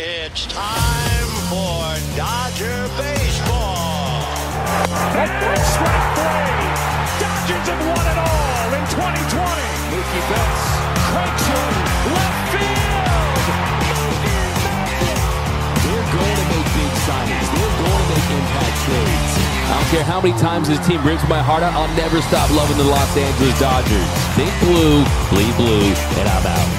It's time for Dodger baseball. At first strike three. Dodgers have won it all in 2020. Mookie Betts cranks one left field. Mookie Betts. They're going to make big signings. They're going to make impact trades. I don't care how many times this team rips my heart out. I'll never stop loving the Los Angeles Dodgers. Think blue, bleed blue, and I'm out.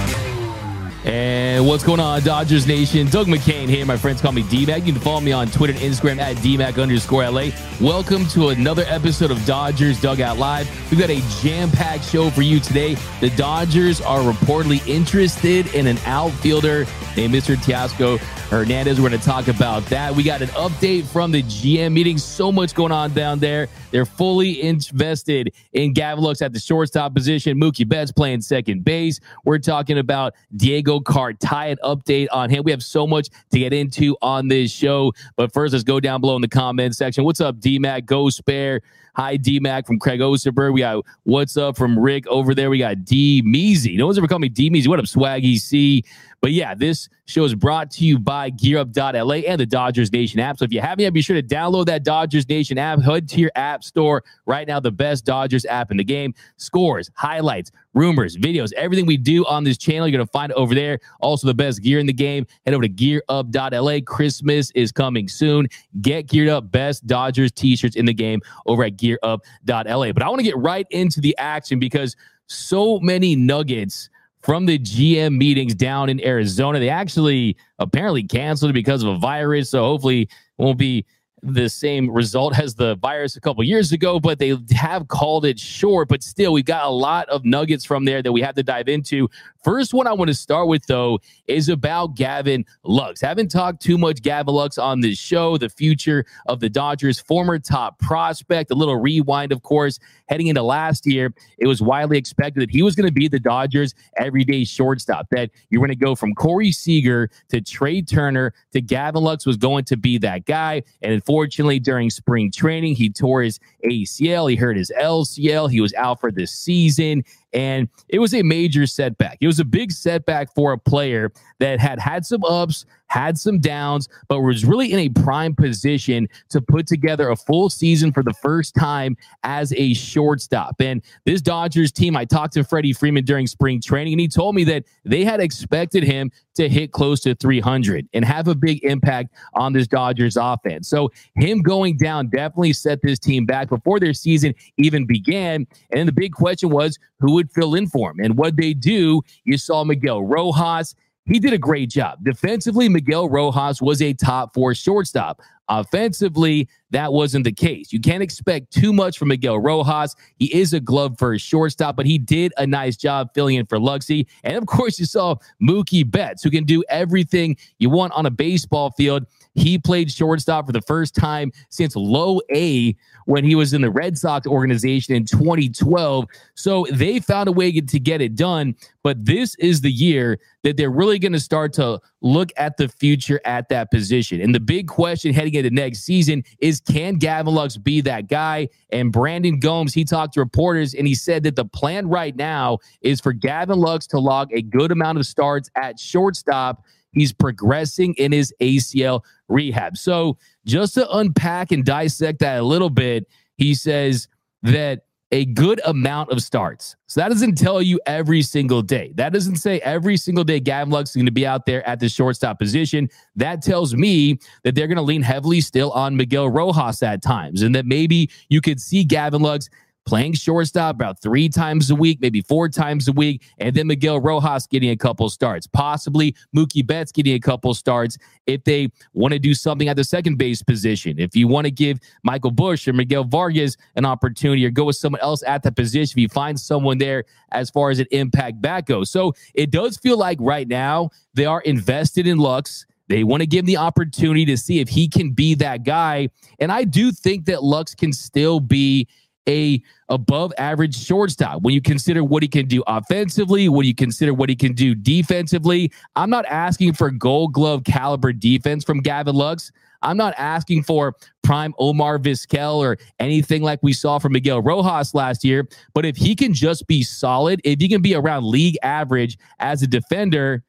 What's going on, Dodgers Nation? Doug McCain here. My friends call me DMAC. You can follow me on Twitter and Instagram at DMAC underscore LA. Welcome to another episode of Dodgers Dugout Live. We've got a jam packed show for you today. The Dodgers are reportedly interested in an outfielder named Mr. Teoscar Hernandez. We're going to talk about that. We got an update from the GM meeting. So much going on down there. They're fully invested in Gavin Lux at the shortstop position. Mookie Betts playing second base. We're talking about Diego Cartaya, an update on him. We have so much to get into on this show. But first, let's go down below in the comment section. What's up, DMAC? Go spare. Hi, D Mac from Craig Osterberg. We got what's up from Rick over there. We got D Measy. No one's ever called me D Measy. What up, Swaggy C? But yeah, this show is brought to you by GearUp.la and the Dodgers Nation app. So if you haven't yet, be sure to download that Dodgers Nation app. Head to your app store right now, the best Dodgers app in the game. Scores, highlights, rumors, videos, everything we do on this channel, you're going to find it over there. Also, the best gear in the game. Head over to GearUp.la. Christmas is coming soon. Get geared up. Best Dodgers t-shirts in the game over at GearUp.la. But I want to get right into the action because so many nuggets from the GM meetings down in Arizona. They actually apparently canceled because of a virus. So hopefully won't be the same result as the virus a couple years ago, but they have called it short. But still, we've got a lot of nuggets from there that we have to dive into. First one I want to start with, though, is about Gavin Lux. Haven't talked too much Gavin Lux on this show, the future of the Dodgers, former top prospect. A little rewind, of course, heading into last year, it was widely expected that he was going to be the Dodgers' everyday shortstop, that you're going to go from Corey Seager to Trea Turner to Gavin Lux was going to be that guy. And unfortunately, during spring training, he tore his ACL, he hurt his LCL, he was out for the season. And it was a major setback. It was a big setback for a player that had had some ups, had some downs, but was really in a prime position to put together a full season for the first time as a shortstop. And this Dodgers team, I talked to Freddie Freeman during spring training, and he told me that they had expected him to hit close to 300 and have a big impact on this Dodgers offense. So him going down definitely set this team back before their season even began. And the big question was who would fill in for him. And what they do, you saw Miguel Rojas. He did a great job. Defensively, Miguel Rojas was a top four shortstop. Offensively, that wasn't the case. You can't expect too much from Miguel Rojas. He is a glove for a shortstop, but he did a nice job filling in for Luxy. And of course, you saw Mookie Betts, who can do everything you want on a baseball field. He played shortstop for the first time since low A when he was in the Red Sox organization in 2012. So they found a way to get it done. But this is the year that they're really going to start to look at the future at that position. And the big question heading into next season is can Gavin Lux be that guy? And Brandon Gomes, he talked to reporters and he said that the plan right now is for Gavin Lux to log a good amount of starts at shortstop. He's progressing in his ACL rehab. So, just to unpack and dissect that a little bit, he says that a good amount of starts. So that doesn't tell you every single day. That doesn't say every single day Gavin Lux is going to be out there at the shortstop position. That tells me that they're going to lean heavily still on Miguel Rojas at times, and that maybe you could see Gavin Lux playing shortstop about three times a week, maybe four times a week, and then Miguel Rojas getting a couple starts, possibly Mookie Betts getting a couple starts if they want to do something at the second base position. If you want to give Michael Busch or Miguel Vargas an opportunity or go with someone else at the position, if you find someone there as far as an impact back goes. So it does feel like right now they are invested in Lux. They want to give him the opportunity to see if he can be that guy. And I do think that Lux can still be a above average shortstop when you consider what he can do offensively, when you consider what he can do defensively. I'm not asking for gold glove caliber defense from Gavin Lux. I'm not asking for prime Omar Vizquel or anything like we saw from Miguel Rojas last year. But if he can just be solid, if he can be around league average as a defender,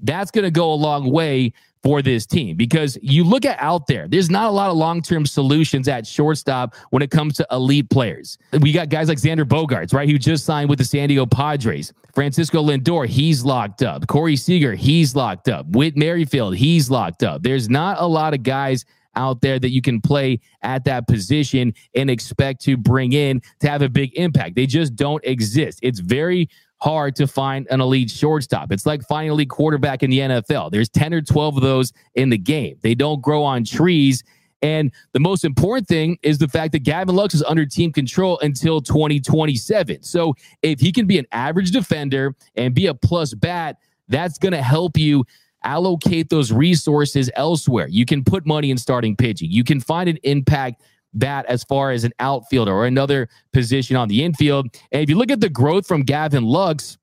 that's going to go a long way for this team because you look at out there, there's not a lot of long term solutions at shortstop when it comes to elite players. We got guys like Xander Bogaerts, right, who just signed with the San Diego Padres. Francisco Lindor, he's locked up. Corey Seager, he's locked up. Whit Merrifield, he's locked up. There's not a lot of guys out there that you can play at that position and expect to bring in to have a big impact. They just don't exist. It's very hard to find an elite shortstop. It's like finding a elite quarterback in the NFL. There's 10 or 12 of those in the game. They don't grow on trees. And the most important thing is the fact that Gavin Lux is under team control until 2027. So if he can be an average defender and be a plus bat, that's going to help you allocate those resources elsewhere. You can put money in starting pitching. You can find an impact bat as far as an outfielder or another position on the infield. And if you look at the growth from Gavin Lux,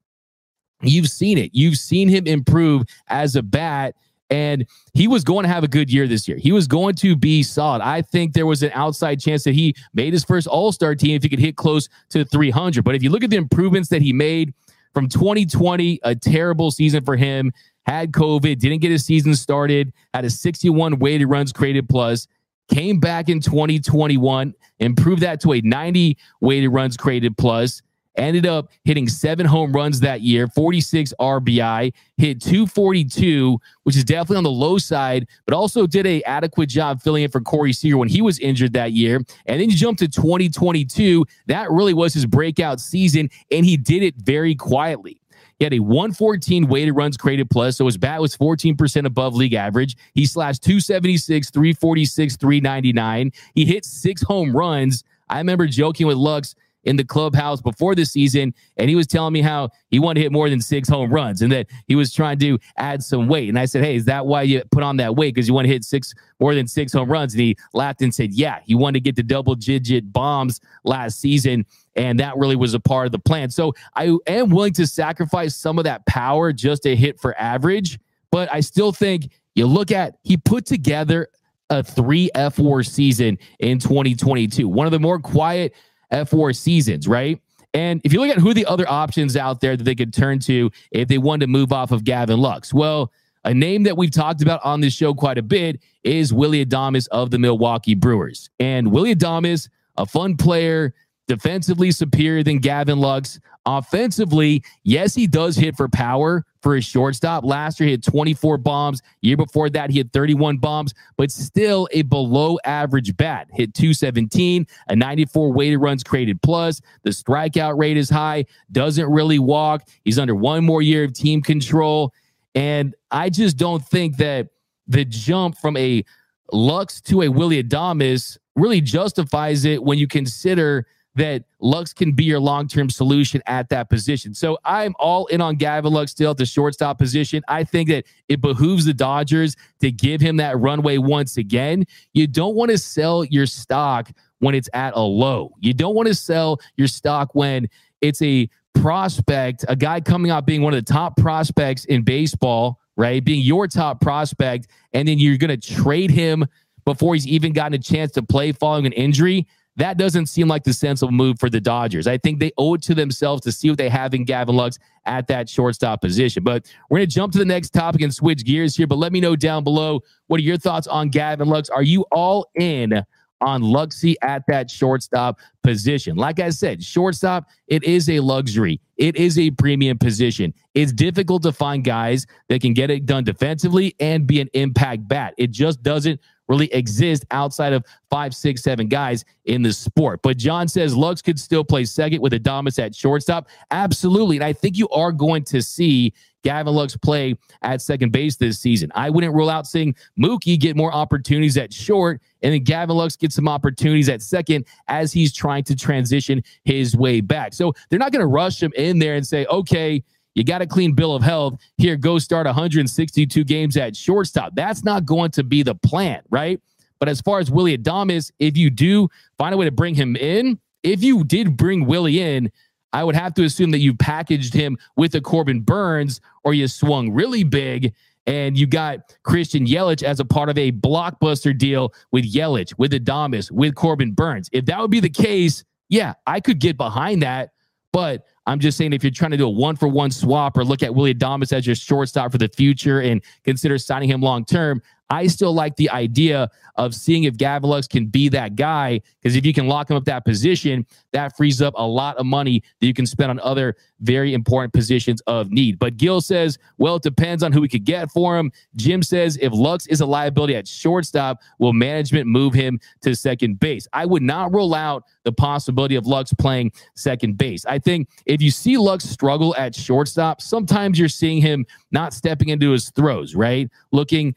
you've seen it. You've seen him improve as a bat. And he was going to have a good year this year. He was going to be solid. I think there was an outside chance that he made his first All Star team if he could hit close to 300. But if you look at the improvements that he made from 2020, a terrible season for him, had COVID, didn't get his season started, had a 61 weighted runs created plus came back in 2021, improved that to a 90 weighted runs created plus, ended up hitting seven home runs that year, 46 RBI, hit 242, which is definitely on the low side, but also did a adequate job filling in for Corey Seager when he was injured that year. And then you jump to 2022. That really was his breakout season, and he did it very quietly. He had a 114 weighted runs created plus, so his bat was 14% above league average. He slashed 276, 346, 399. He hit six home runs. I remember joking with Lux in the clubhouse before the season, and he was telling me how he wanted to hit more than six home runs and that he was trying to add some weight. And I said, Hey, is that why you put on that weight? Because you want to hit six more than six home runs? And he laughed and said, Yeah, he wanted to get the double digit bombs last season. And that really was a part of the plan. So I am willing to sacrifice some of that power just to hit for average. But I still think you look at he put together a 3 F4 season in 2022, one of the more quiet Uh, fWAR seasons, right? And if you look at who the other options out there that they could turn to if they wanted to move off of Gavin Lux, well, a name that we've talked about on this show quite a bit is Willy Adames of the Milwaukee Brewers. And Willy Adames, a fun player, defensively superior than Gavin Lux. Offensively, yes, he does hit for power for his shortstop. Last year, he had 24 bombs. Year before that, he had 31 bombs, but still a below average bat. Hit 217, a 94 weighted runs created plus. The strikeout rate is high, doesn't really walk. He's under one more year of team control. And I just don't think that the jump from a Lux to a Willy Adames really justifies it when you consider that Lux can be your long term solution at that position. So I'm all in on Gavin Lux still at the shortstop position. I think that it behooves the Dodgers to give him that runway once again. You don't want to sell your stock when it's at a low. You don't want to sell your stock when it's a prospect, a guy coming out being one of the top prospects in baseball, right? Being your top prospect, and then you're going to trade him before he's even gotten a chance to play following an injury. That doesn't seem like the sensible move for the Dodgers. I think they owe it to themselves to see what they have in Gavin Lux at that shortstop position. But we're going to jump to the next topic and switch gears here. But let me know down below what are your thoughts on Gavin Lux? Are you all in on Luxy at that shortstop position? Like I said, shortstop, it is a luxury. It is a premium position. It's difficult to find guys that can get it done defensively and be an impact bat. It just doesn't really exist outside of five, six, seven guys in the sport. But John says Lux could still play second with Adames at shortstop. Absolutely. And I think you are going to see Gavin Lux play at second base this season. I wouldn't rule out seeing Mookie get more opportunities at short, and then Gavin Lux get some opportunities at second as he's trying to transition his way back. So they're not going to rush him in there and say, okay, you got a clean bill of health. Here, go start 162 games at shortstop. That's not going to be the plan, right? But as far as Willy Adames, if you do find a way to bring him in, if you did bring Willie in, I would have to assume that you packaged him with a Corbin Burnes or you swung really big and you got Christian Yelich as a part of a blockbuster deal with Yelich, with Adames, with Corbin Burnes. If that would be the case, yeah, I could get behind that. But I'm just saying if you're trying to do a one for one swap or look at Willy Adames as your shortstop for the future and consider signing him long term, I still like the idea of seeing if Gavin Lux can be that guy. Because if you can lock him up that position, that frees up a lot of money that you can spend on other very important positions of need. But Gil says, well, it depends on who we could get for him. Jim says, if Lux is a liability at shortstop, will management move him to second base? I would not rule out the possibility of Lux playing second base. I think if you see Lux struggle at shortstop, sometimes you're seeing him not stepping into his throws, right? Looking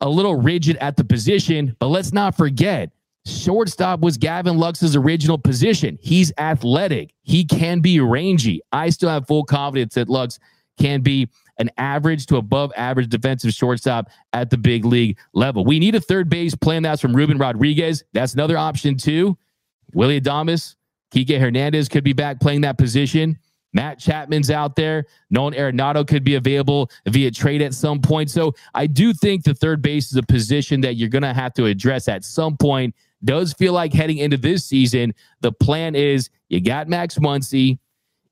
a little rigid at the position, but let's not forget shortstop was Gavin Lux's original position. He's athletic, he can be rangy. I still have full confidence that Lux can be an average to above average defensive shortstop at the big league level. We need a third base plan. That's from Ruben Rodriguez. That's another option too. Willy Adames, Kike Hernandez could be back playing that position. Matt Chapman's out there. Nolan Arenado could be available via trade at some point. So I do think the third base is a position that you're going to have to address at some point. Does feel like heading into this season, the plan is you got Max Muncy,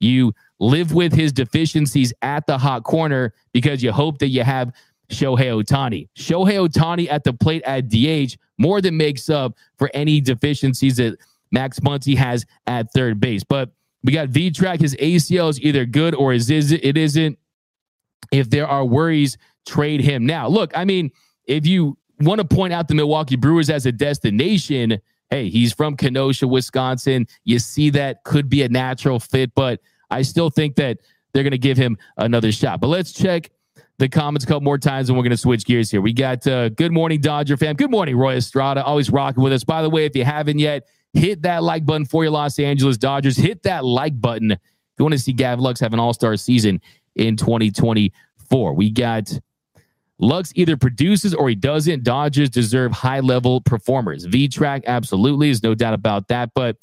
you live with his deficiencies at the hot corner because you hope that you have Shohei Ohtani. Shohei Ohtani at the plate at DH more than makes up for any deficiencies that Max Muncy has at third base. But we got V track. His ACL is either good or is it isn't. If there are worries, trade him now. Look, I mean, if you want to point out the Milwaukee Brewers as a destination, hey, he's from Kenosha, Wisconsin. You see that could be a natural fit, but I still think that they're going to give him another shot. But let's check the comments a couple more times and we're going to switch gears here. We got uh, good morning, Dodger fam. Good morning, Roy Estrada. Always rocking with us. By the way, if you haven't yet, hit that like button for your Los Angeles Dodgers. Hit that like button if you want to see Gav Lux have an all star season in 2024. We got Lux either produces or he doesn't. Dodgers deserve high level performers. V track, absolutely. There's no doubt about that. But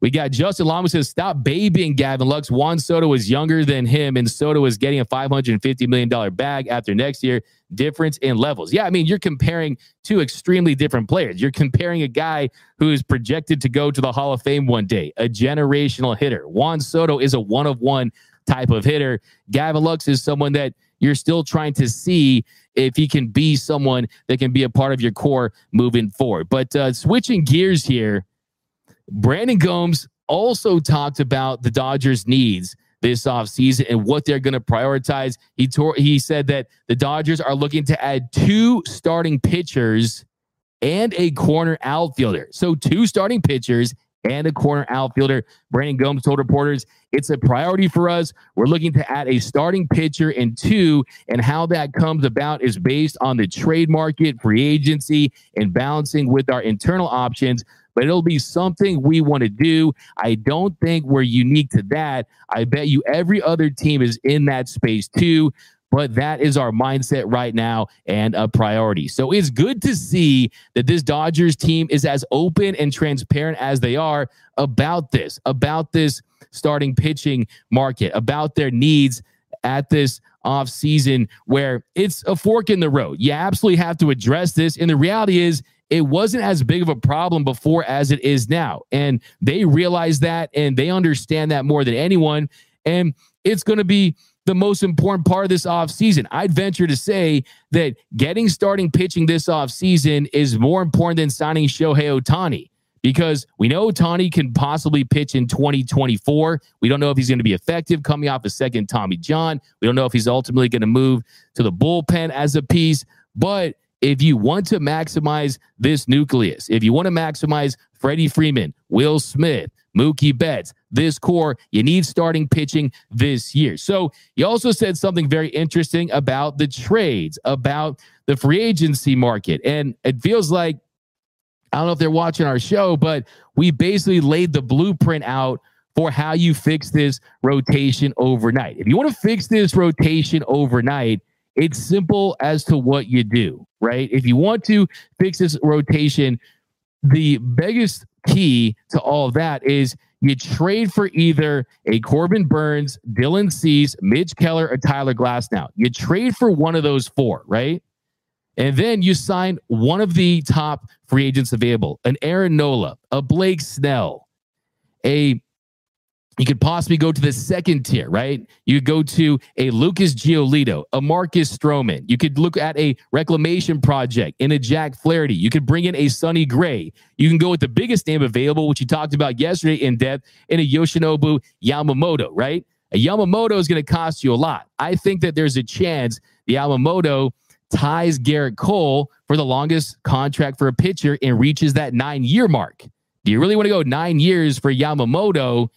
we got Justin Lama says, stop babying Gavin Lux. Juan Soto was younger than him, and Soto is getting a $550 million bag after next year. Difference in levels. Yeah, I mean, you're comparing two extremely different players. You're comparing a guy who is projected to go to the Hall of Fame one day, a generational hitter. Juan Soto is a one of one type of hitter. Gavin Lux is someone that you're still trying to see if he can be someone that can be a part of your core moving forward. But uh, switching gears here, Brandon Gomes also talked about the Dodgers' needs this offseason and what they're going to prioritize. He tore, he said that the Dodgers are looking to add two starting pitchers and a corner outfielder. So two starting pitchers and a corner outfielder. Brandon Gomes told reporters, it's a priority for us. We're looking to add a starting pitcher and two, and how that comes about is based on the trade market, free agency, and balancing with our internal options but it'll be something we want to do. I don't think we're unique to that. I bet you every other team is in that space too. But that is our mindset right now and a priority. So it's good to see that this Dodgers team is as open and transparent as they are about this, about this starting pitching market, about their needs at this off season where it's a fork in the road. You absolutely have to address this. And the reality is, it wasn't as big of a problem before as it is now. And they realize that and they understand that more than anyone. And it's going to be the most important part of this offseason. I'd venture to say that getting starting pitching this offseason is more important than signing Shohei Ohtani because we know Ohtani can possibly pitch in 2024. We don't know if he's going to be effective coming off a second Tommy John. We don't know if he's ultimately going to move to the bullpen as a piece. But if you want to maximize this nucleus, if you want to maximize Freddie Freeman, Will Smith, Mookie Betts, this core, you need starting pitching this year. So he also said something very interesting about the trades, about the free agency market. And it feels like, I don't know if they're watching our show, but we basically laid the blueprint out for how you fix this rotation overnight. If you want to fix this rotation overnight, it's simple as to what you do, right? If you want to fix this rotation, the biggest key to all of that is you trade for either a Corbin Burnes, Dylan Cease, Mitch Keller, or Tyler Glasnow. You trade for one of those four, right? And then you sign one of the top free agents available, an Aaron Nola, a Blake Snell, a you could possibly go to the second tier, right? You could go to a Lucas Giolito, a Marcus Stroman. You could look at a reclamation project in a Jack Flaherty. You could bring in a Sonny Gray. You can go with the biggest name available, which you talked about yesterday in depth, in a Yoshinobu Yamamoto, right? A Yamamoto is going to cost you a lot. I think that there's a chance the Yamamoto ties Gerrit Cole for the longest contract for a pitcher and reaches that nine year mark. Do you really want to go nine years for Yamamoto?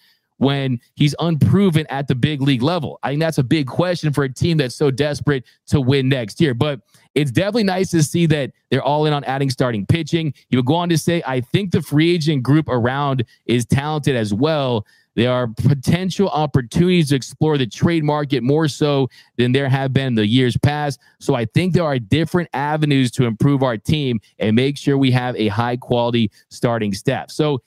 When he's unproven at the big league level? I think that's a big question for a team that's so desperate to win next year. But it's definitely nice to see that they're all in on adding starting pitching. He would go on to say, I think the free agent group around is talented as well. There are potential opportunities to explore the trade market more so than there have been in the years past. So I think there are different avenues to improve our team and make sure we have a high quality starting staff. So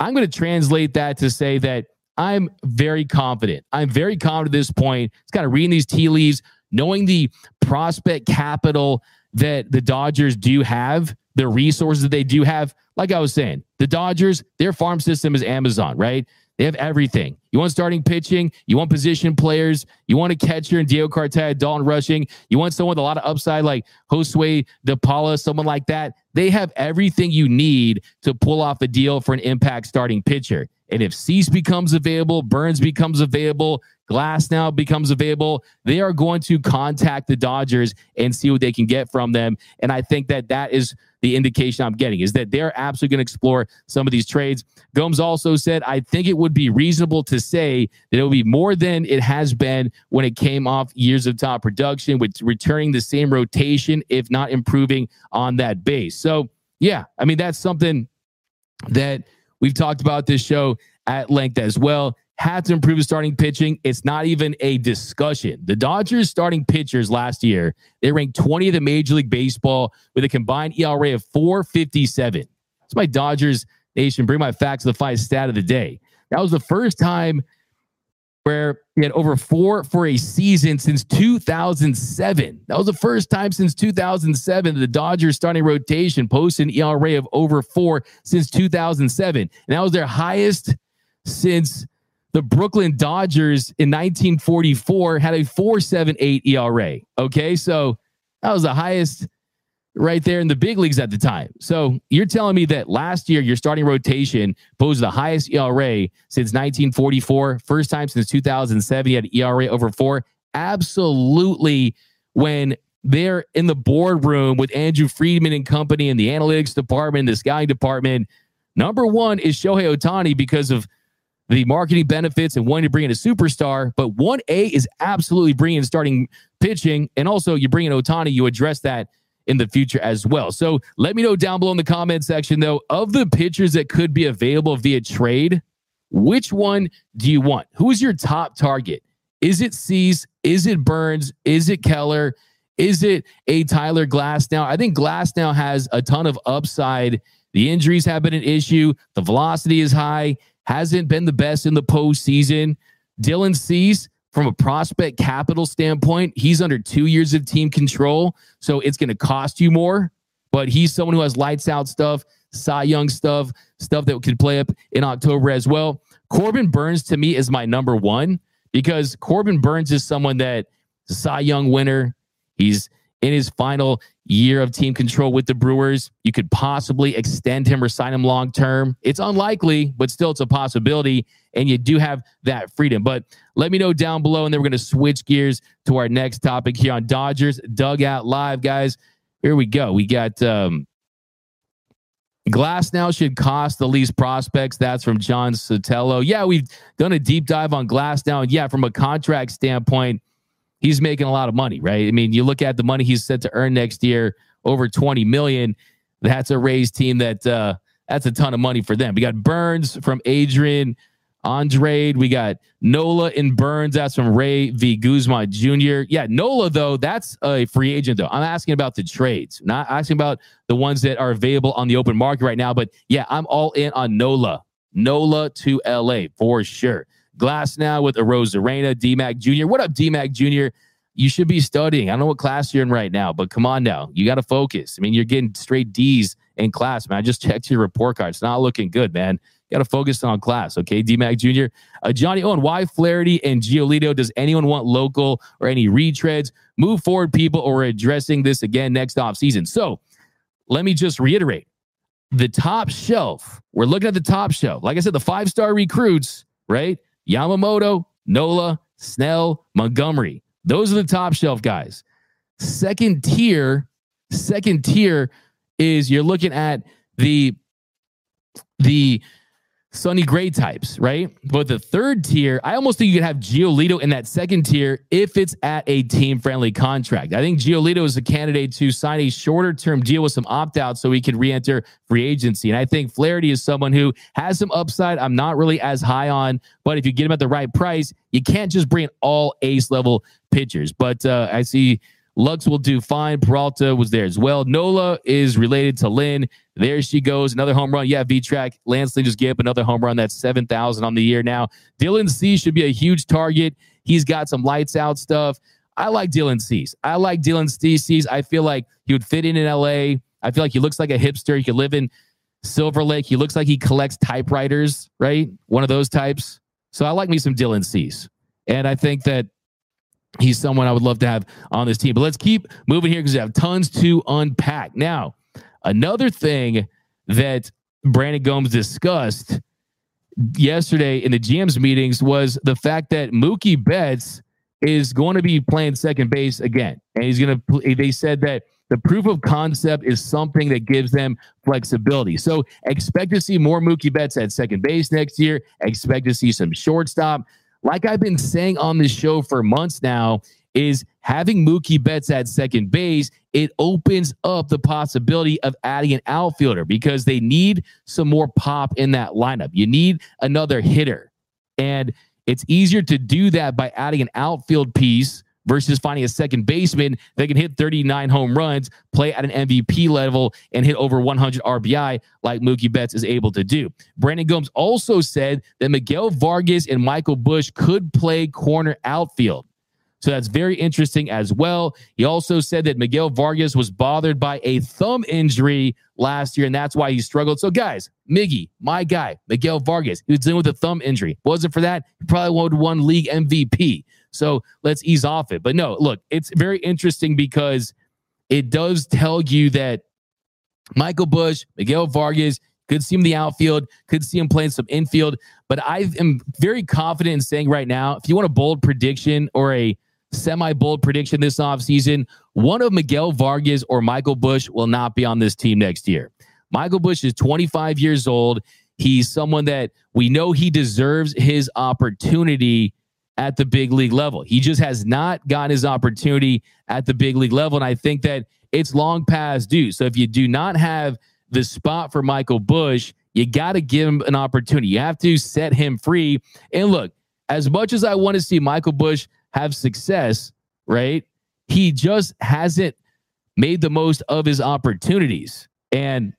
I'm going to translate that to say that I'm very confident. I'm very confident at this point. It's kind of reading these tea leaves, knowing the prospect capital that the Dodgers do have, the resources that they do have. Like I was saying, the Dodgers, their farm system is Amazon, right? They have everything. You want starting pitching, you want position players, you want a catcher and Diego Cartaya, Dalton Rushing, you want someone with a lot of upside like Josue De Paula, someone like that. They have everything you need to pull off a deal for an impact starting pitcher. And if Cease becomes available, Burnes becomes available, Glasnow becomes available, they are going to contact the Dodgers and see what they can get from them. And I think that that is the indication I'm getting is that they're absolutely going to explore some of these trades. Gomes also said, I think it would be reasonable to say that it will be more than it has been when it came off years of top production with returning the same rotation, if not improving on that base. So, yeah, I mean, that's something that We've talked about this show at length as well. Had to improve his starting pitching. It's not even a discussion. The Dodgers starting pitchers last year, they ranked 20th in Major League Baseball with a combined ERA of 457. That's my Dodgers Nation. Bring my facts to the five stat of the day. That was the first time where he had over four for a season since 2007. That was the first time since 2007 that the Dodgers starting rotation posted an ERA of over four since 2007. And that was their highest since the Brooklyn Dodgers in 1944 had a 4.78 ERA. Okay, so that was the highest right there in the big leagues at the time. So you're telling me that last year your starting rotation posed the highest ERA since 1944, first time since 2007 you had ERA over four. Absolutely, when they're in the boardroom with Andrew Friedman and company in the analytics department, the scouting department, number one is Shohei Ohtani because of the marketing benefits and wanting to bring in a superstar. But 1A is absolutely bringing starting pitching. And also, you bring in Ohtani, you address that in the future as well. So let me know down below in the comment section, though, of the pitchers that could be available via trade, which one do you want? Who is your top target? Is it Cease? Is it Burnes? Is it Keller? Is it a Tyler Glasnow? I think Glasnow has a ton of upside. The injuries have been an issue. The velocity is high. Hasn't been the best in the postseason. Dylan Cease, from a prospect capital standpoint, he's under two years of team control. So it's going to cost you more, but he's someone who has lights out stuff, Cy Young stuff, stuff that could play up in October as well. Corbin Burnes to me is my number one because Corbin Burnes is someone that Cy Young winner. He's in his final year of team control with the Brewers. You could possibly extend him or sign him long term. It's unlikely, but still it's a possibility. And you do have that freedom. But let me know down below. And then we're going to switch gears to our next topic here on Dodgers Dugout Live, guys. Here we go. We got um, Glasnow should cost the least prospects. That's from John Sotelo. Yeah, we've done a deep dive on Glasnow. And yeah, from a contract standpoint, he's making a lot of money, right? I mean, you look at the money he's set to earn next year, over 20 million. That's a Rays team that uh, that's a ton of money for them. We got Burnes from Adrian Andrade. We got Nola and Burnes. That's from Ray V. Guzman Jr. Yeah, Nola, though, that's a free agent, though. I'm asking about the trades, not asking about the ones that are available on the open market right now. But yeah, I'm all in on Nola. Nola to LA for sure. Glasnow with a Rosarena, D Mac Jr. What up, D Mac Jr.? You should be studying. I don't know what class you're in right now, but come on now. You got to focus. I mean, you're getting straight D's in class, man. I just checked your report card. It's not looking good, man. You got to focus on class, okay? D Mac Jr. Uh, Johnny Owen, why Flaherty and Giolito? Does anyone want local or any retreads? Move forward, people, or addressing this again next off season. So let me just reiterate the top shelf. We're looking at the top shelf. Like I said, the five star recruits, right? Yamamoto, Nola, Snell, Montgomery. Those are the top shelf guys. Second tier, second tier is you're looking at the the Sonny Gray types, right? But the third tier, I almost think you could have Giolito in that second tier if it's at a team friendly contract. I think Giolito is a candidate to sign a shorter term deal with some opt out so he can re enter free agency. And I think Flaherty is someone who has some upside. I'm not really as high on, but if you get him at the right price, you can't just bring all ace level pitchers. But uh, I see Lux will do fine. Peralta was there as well. Nola is related to Lynn. There she goes. Another home run. Yeah, V track. Lynn just gave up another home run. That's 7,000 on the year now. Dylan Cease should be a huge target. He's got some lights out stuff. I like Dylan Cease. I like Dylan Cease. I feel like he would fit in in LA. I feel like he looks like a hipster. He could live in Silver Lake. He looks like he collects typewriters, right? One of those types. So I like me some Dylan Cease. And I think that he's someone I would love to have on this team. But let's keep moving here because we have tons to unpack. Now, another thing that Brandon Gomes discussed yesterday in the GM's meetings was the fact that Mookie Betts is going to be playing second base again. And he's going to, they said that the proof of concept is something that gives them flexibility. So expect to see more Mookie Betts at second base next year. Expect to see some shortstop like I've been saying on this show for months now, is having Mookie Betts at second base, it opens up the possibility of adding an outfielder because they need some more pop in that lineup. You need another hitter. And it's easier to do that by adding an outfield piece versus finding a second baseman that can hit 39 home runs, play at an MVP level, and hit over 100 RBI like Mookie Betts is able to do. Brandon Gomes also said that Miguel Vargas and Michael Busch could play corner outfield. So that's very interesting as well. He also said that Miguel Vargas was bothered by a thumb injury last year, and that's why he struggled. So, guys, Miggy, my guy, Miguel Vargas, he was dealing with a thumb injury. Wasn't for that, he probably would have won league MVP. So let's ease off it. But no, look, it's very interesting because it does tell you that Michael Busch, Miguel Vargas, could see him in the outfield, could see him playing some infield. But I am very confident in saying right now, if you want a bold prediction or a semi bold prediction this offseason, one of Miguel Vargas or Michael Busch will not be on this team next year. Michael Busch is 25 years old. He's someone that we know he deserves his opportunity at the big league level. He just has not gotten his opportunity at the big league level. And I think that it's long past due. So if you do not have the spot for Michael Busch, you got to give him an opportunity. You have to set him free. And look, as much as I want to see Michael Busch have success, right? He just hasn't made the most of his opportunities. And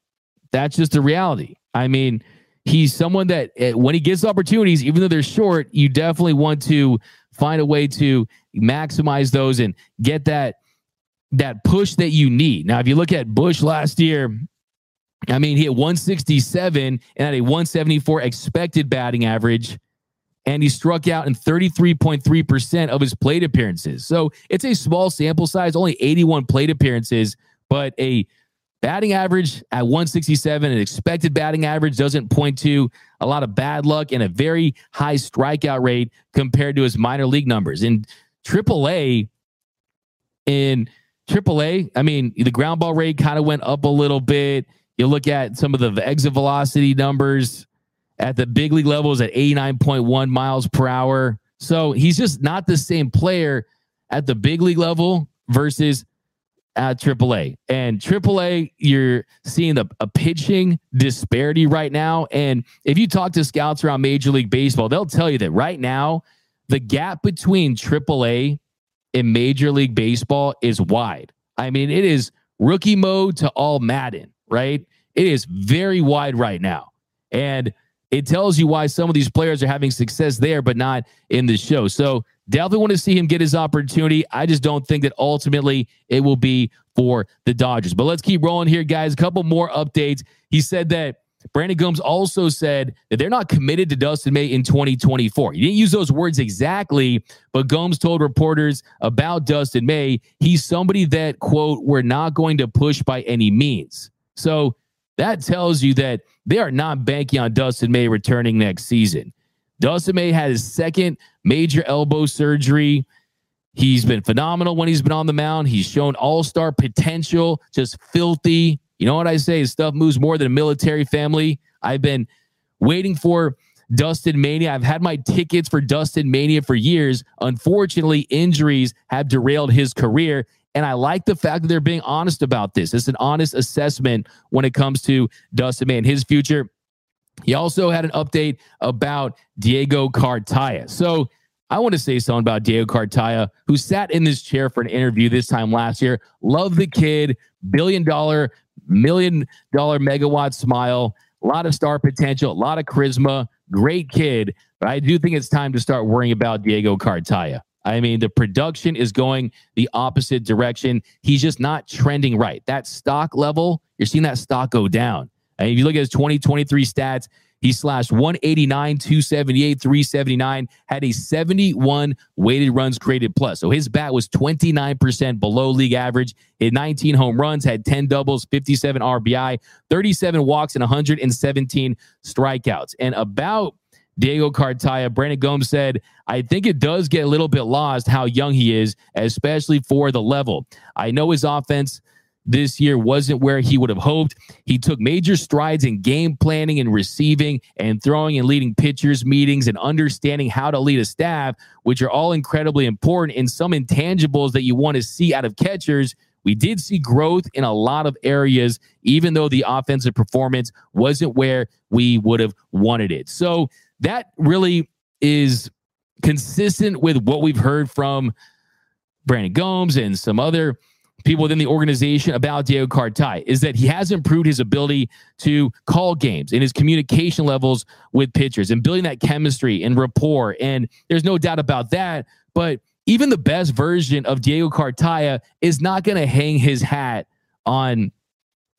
that's just the reality. I mean, he's someone that eh, when he gets opportunities, even though they're short, you definitely want to find a way to maximize those and get that that push that you need. Now, if you look at Busch last year, I mean, he had 167 and had a 174 expected batting average, and he struck out in 33.3% of his plate appearances. So it's a small sample size, only 81 plate appearances, but a Batting average at 167, an expected batting average doesn't point to a lot of bad luck and a very high strikeout rate compared to his minor league numbers. In AAA, in AAA, I mean, the ground ball rate kind of went up a little bit. You look at some of the exit velocity numbers at the big league levels at 89.1 miles per hour. So he's just not the same player at the big league level versus at AAA. And AAA, you're seeing the, a pitching disparity right now. And if you talk to scouts around Major League Baseball, they'll tell you that right now, the gap between AAA and Major League Baseball is wide. I mean, it is rookie mode to all Madden, right? It is very wide right now. And it tells you why some of these players are having success there, but not in the show. So definitely want to see him get his opportunity. I just don't think that ultimately it will be for the Dodgers. But let's keep rolling here, guys. A couple more updates. He said that Brandon Gomes also said that they're not committed to Dustin May in 2024. He didn't use those words exactly, but Gomes told reporters about Dustin May, he's somebody that, quote, we're not going to push by any means. So that tells you that they are not banking on Dustin May returning next season. Dustin May had his second major elbow surgery. He's been phenomenal when he's been on the mound. He's shown all star potential, just filthy. You know what I say? His stuff moves more than a military family. I've been waiting for Dustin Mania. I've had my tickets for Dustin Mania for years. Unfortunately, injuries have derailed his career. And I like the fact that they're being honest about this. It's an honest assessment when it comes to Dustin May and his future. He also had an update about Diego Cartaya. So I want to say something about Diego Cartaya, who sat in this chair for an interview this time last year. Love the kid, billion dollar, million dollar megawatt smile, a lot of star potential, a lot of charisma, great kid. But I do think it's time to start worrying about Diego Cartaya. I mean, the production is going the opposite direction. He's just not trending right. That stock level, you're seeing that stock go down. And if you look at his 2023 stats, he slashed 189, 278, 379, had a 71 weighted runs created plus. So his bat was 29% below league average. Hit 19 home runs, had 10 doubles, 57 RBI, 37 walks, and 117 strikeouts. And about Diego Cartaya, Brandon Gomes said, I think it does get a little bit lost how young he is, especially for the level. I know his offense this year wasn't where he would have hoped. He took major strides in game planning and receiving and throwing and leading pitchers meetings and understanding how to lead a staff, which are all incredibly important in some intangibles that you want to see out of catchers. We did see growth in a lot of areas, even though the offensive performance wasn't where we would have wanted it. So that really is consistent with what we've heard from Brandon Gomes and some other people within the organization about Diego Cartaya is that he has improved his ability to call games and his communication levels with pitchers and building that chemistry and rapport. And there's no doubt about that. But even the best version of Diego Cartaya is not going to hang his hat on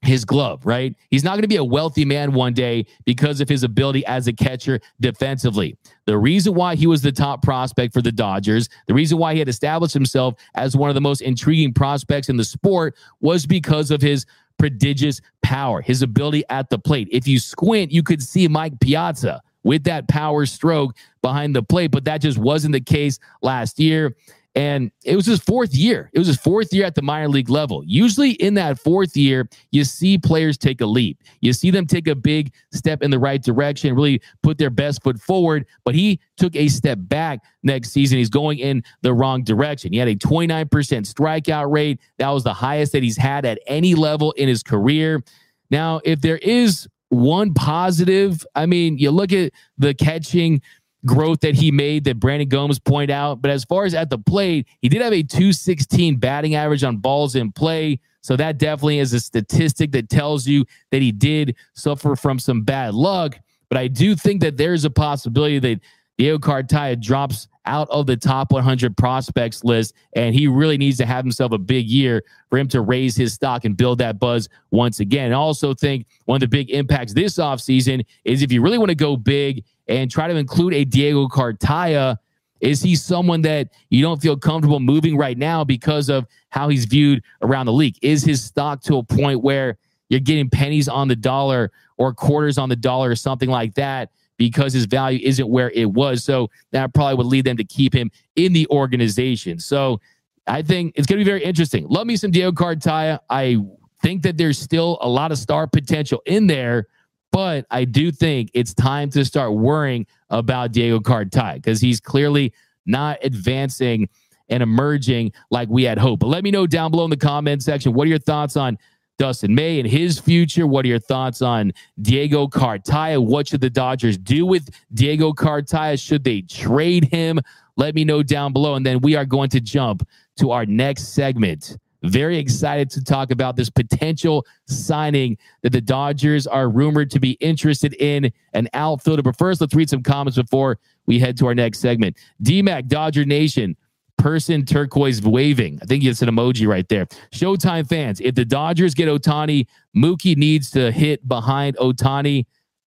his glove, right? He's not going to be a wealthy man one day because of his ability as a catcher defensively. The reason why he was the top prospect for the Dodgers, the reason why he had established himself as one of the most intriguing prospects in the sport was because of his prodigious power, his ability at the plate. If you squint, you could see Mike Piazza with that power stroke behind the plate, but that just wasn't the case last year. And it was his fourth year. It was his fourth year at the minor league level. Usually, in that fourth year, you see players take a leap. You see them take a big step in the right direction, really put their best foot forward. But he took a step back next season. He's going in the wrong direction. He had a 29% strikeout rate. That was the highest that he's had at any level in his career. Now, if there is one positive, I mean, you look at the catching growth that he made that Brandon Gomes pointed out. But as far as at the plate, he did have a 216 batting average on balls in play. So that definitely is a statistic that tells you that he did suffer from some bad luck. But I do think that there's a possibility that Diego Cartaya drops out of the top 100 prospects list, and he really needs to have himself a big year for him to raise his stock and build that buzz once again. I also think one of the big impacts this offseason is if you really want to go big and try to include a Diego Cartaya, is he someone that you don't feel comfortable moving right now because of how he's viewed around the league? Is his stock to a point where you're getting pennies on the dollar or quarters on the dollar or something like that? because his value isn't where it was. So that probably would lead them to keep him in the organization. So I think it's going to be very interesting. Love me some Diego Cartaya. I think that there's still a lot of star potential in there, but I do think it's time to start worrying about Diego Cartaya because he's clearly not advancing and emerging like we had hoped. But let me know down below in the comment section what are your thoughts on Dustin May and his future. What are your thoughts on Diego Cartaya? What should the Dodgers do with Diego Cartaya? Should they trade him? Let me know down below. And then we are going to jump to our next segment Very excited to talk about this potential signing that the Dodgers are rumored to be interested in an outfielder. But first, let's read some comments before we head to our next segment. DMAC, Dodger Nation, person turquoise waving. I think it's an emoji right there. Showtime fans, if the Dodgers get Ohtani, Mookie needs to hit behind Ohtani.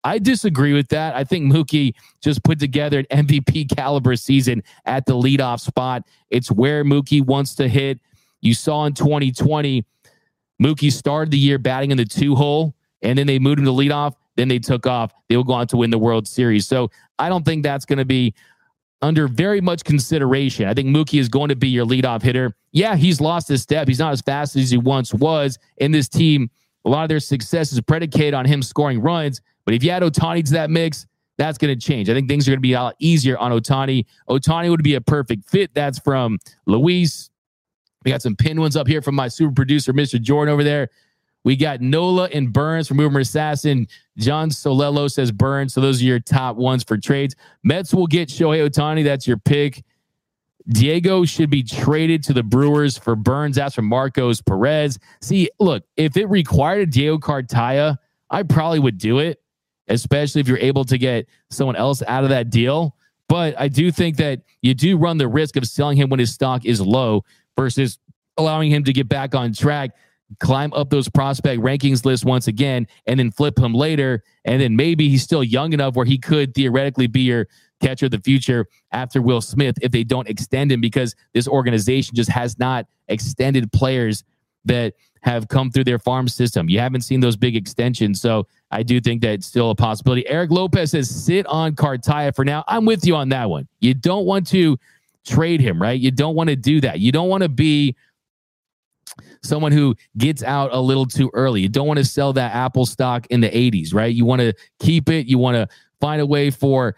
I disagree with that. I think Mookie just put together an MVP caliber season at the leadoff spot. It's where Mookie wants to hit. You saw in 2020, Mookie started the year batting in the two hole, and then they moved him to leadoff. Then they took off. They will go on to win the World Series. So I don't think that's going to be under very much consideration. I think Mookie is going to be your leadoff hitter. Yeah, he's lost his step. He's not as fast as he once was. In this team, a lot of their success is predicated on him scoring runs. But if you add Ohtani to that mix, that's going to change. I think things are going to be a lot easier on Ohtani. Ohtani would be a perfect fit. That's from Luis. We got some pin ones up here from my super producer, Mr. Jordan, over there. We got Nola and Burnes from Rumor Assassin. John Solello says Burnes. So those are your top ones for trades. Mets will get Shohei Ohtani. That's your pick. Diego should be traded to the Brewers for Burnes. That's from Marcos Perez. See, look, if it required a Diego Cartaya, I probably would do it, especially if you're able to get someone else out of that deal. But I do think that you do run the risk of selling him when his stock is low versus allowing him to get back on track climb up those prospect rankings list once again and then flip him later. And then maybe he's still young enough where he could theoretically be your catcher of the future after Will Smith if they don't extend him because this organization just has not extended players that have come through their farm system. You haven't seen those big extensions. So I do think that's still a possibility. Eric Lopez says sit on Cartaya for now. I'm with you on that one. You don't want to trade him, right? You don't want to do that. You don't want to be someone who gets out a little too early. You don't want to sell that Apple stock in the 80s, right? You want to keep it. You want to find a way for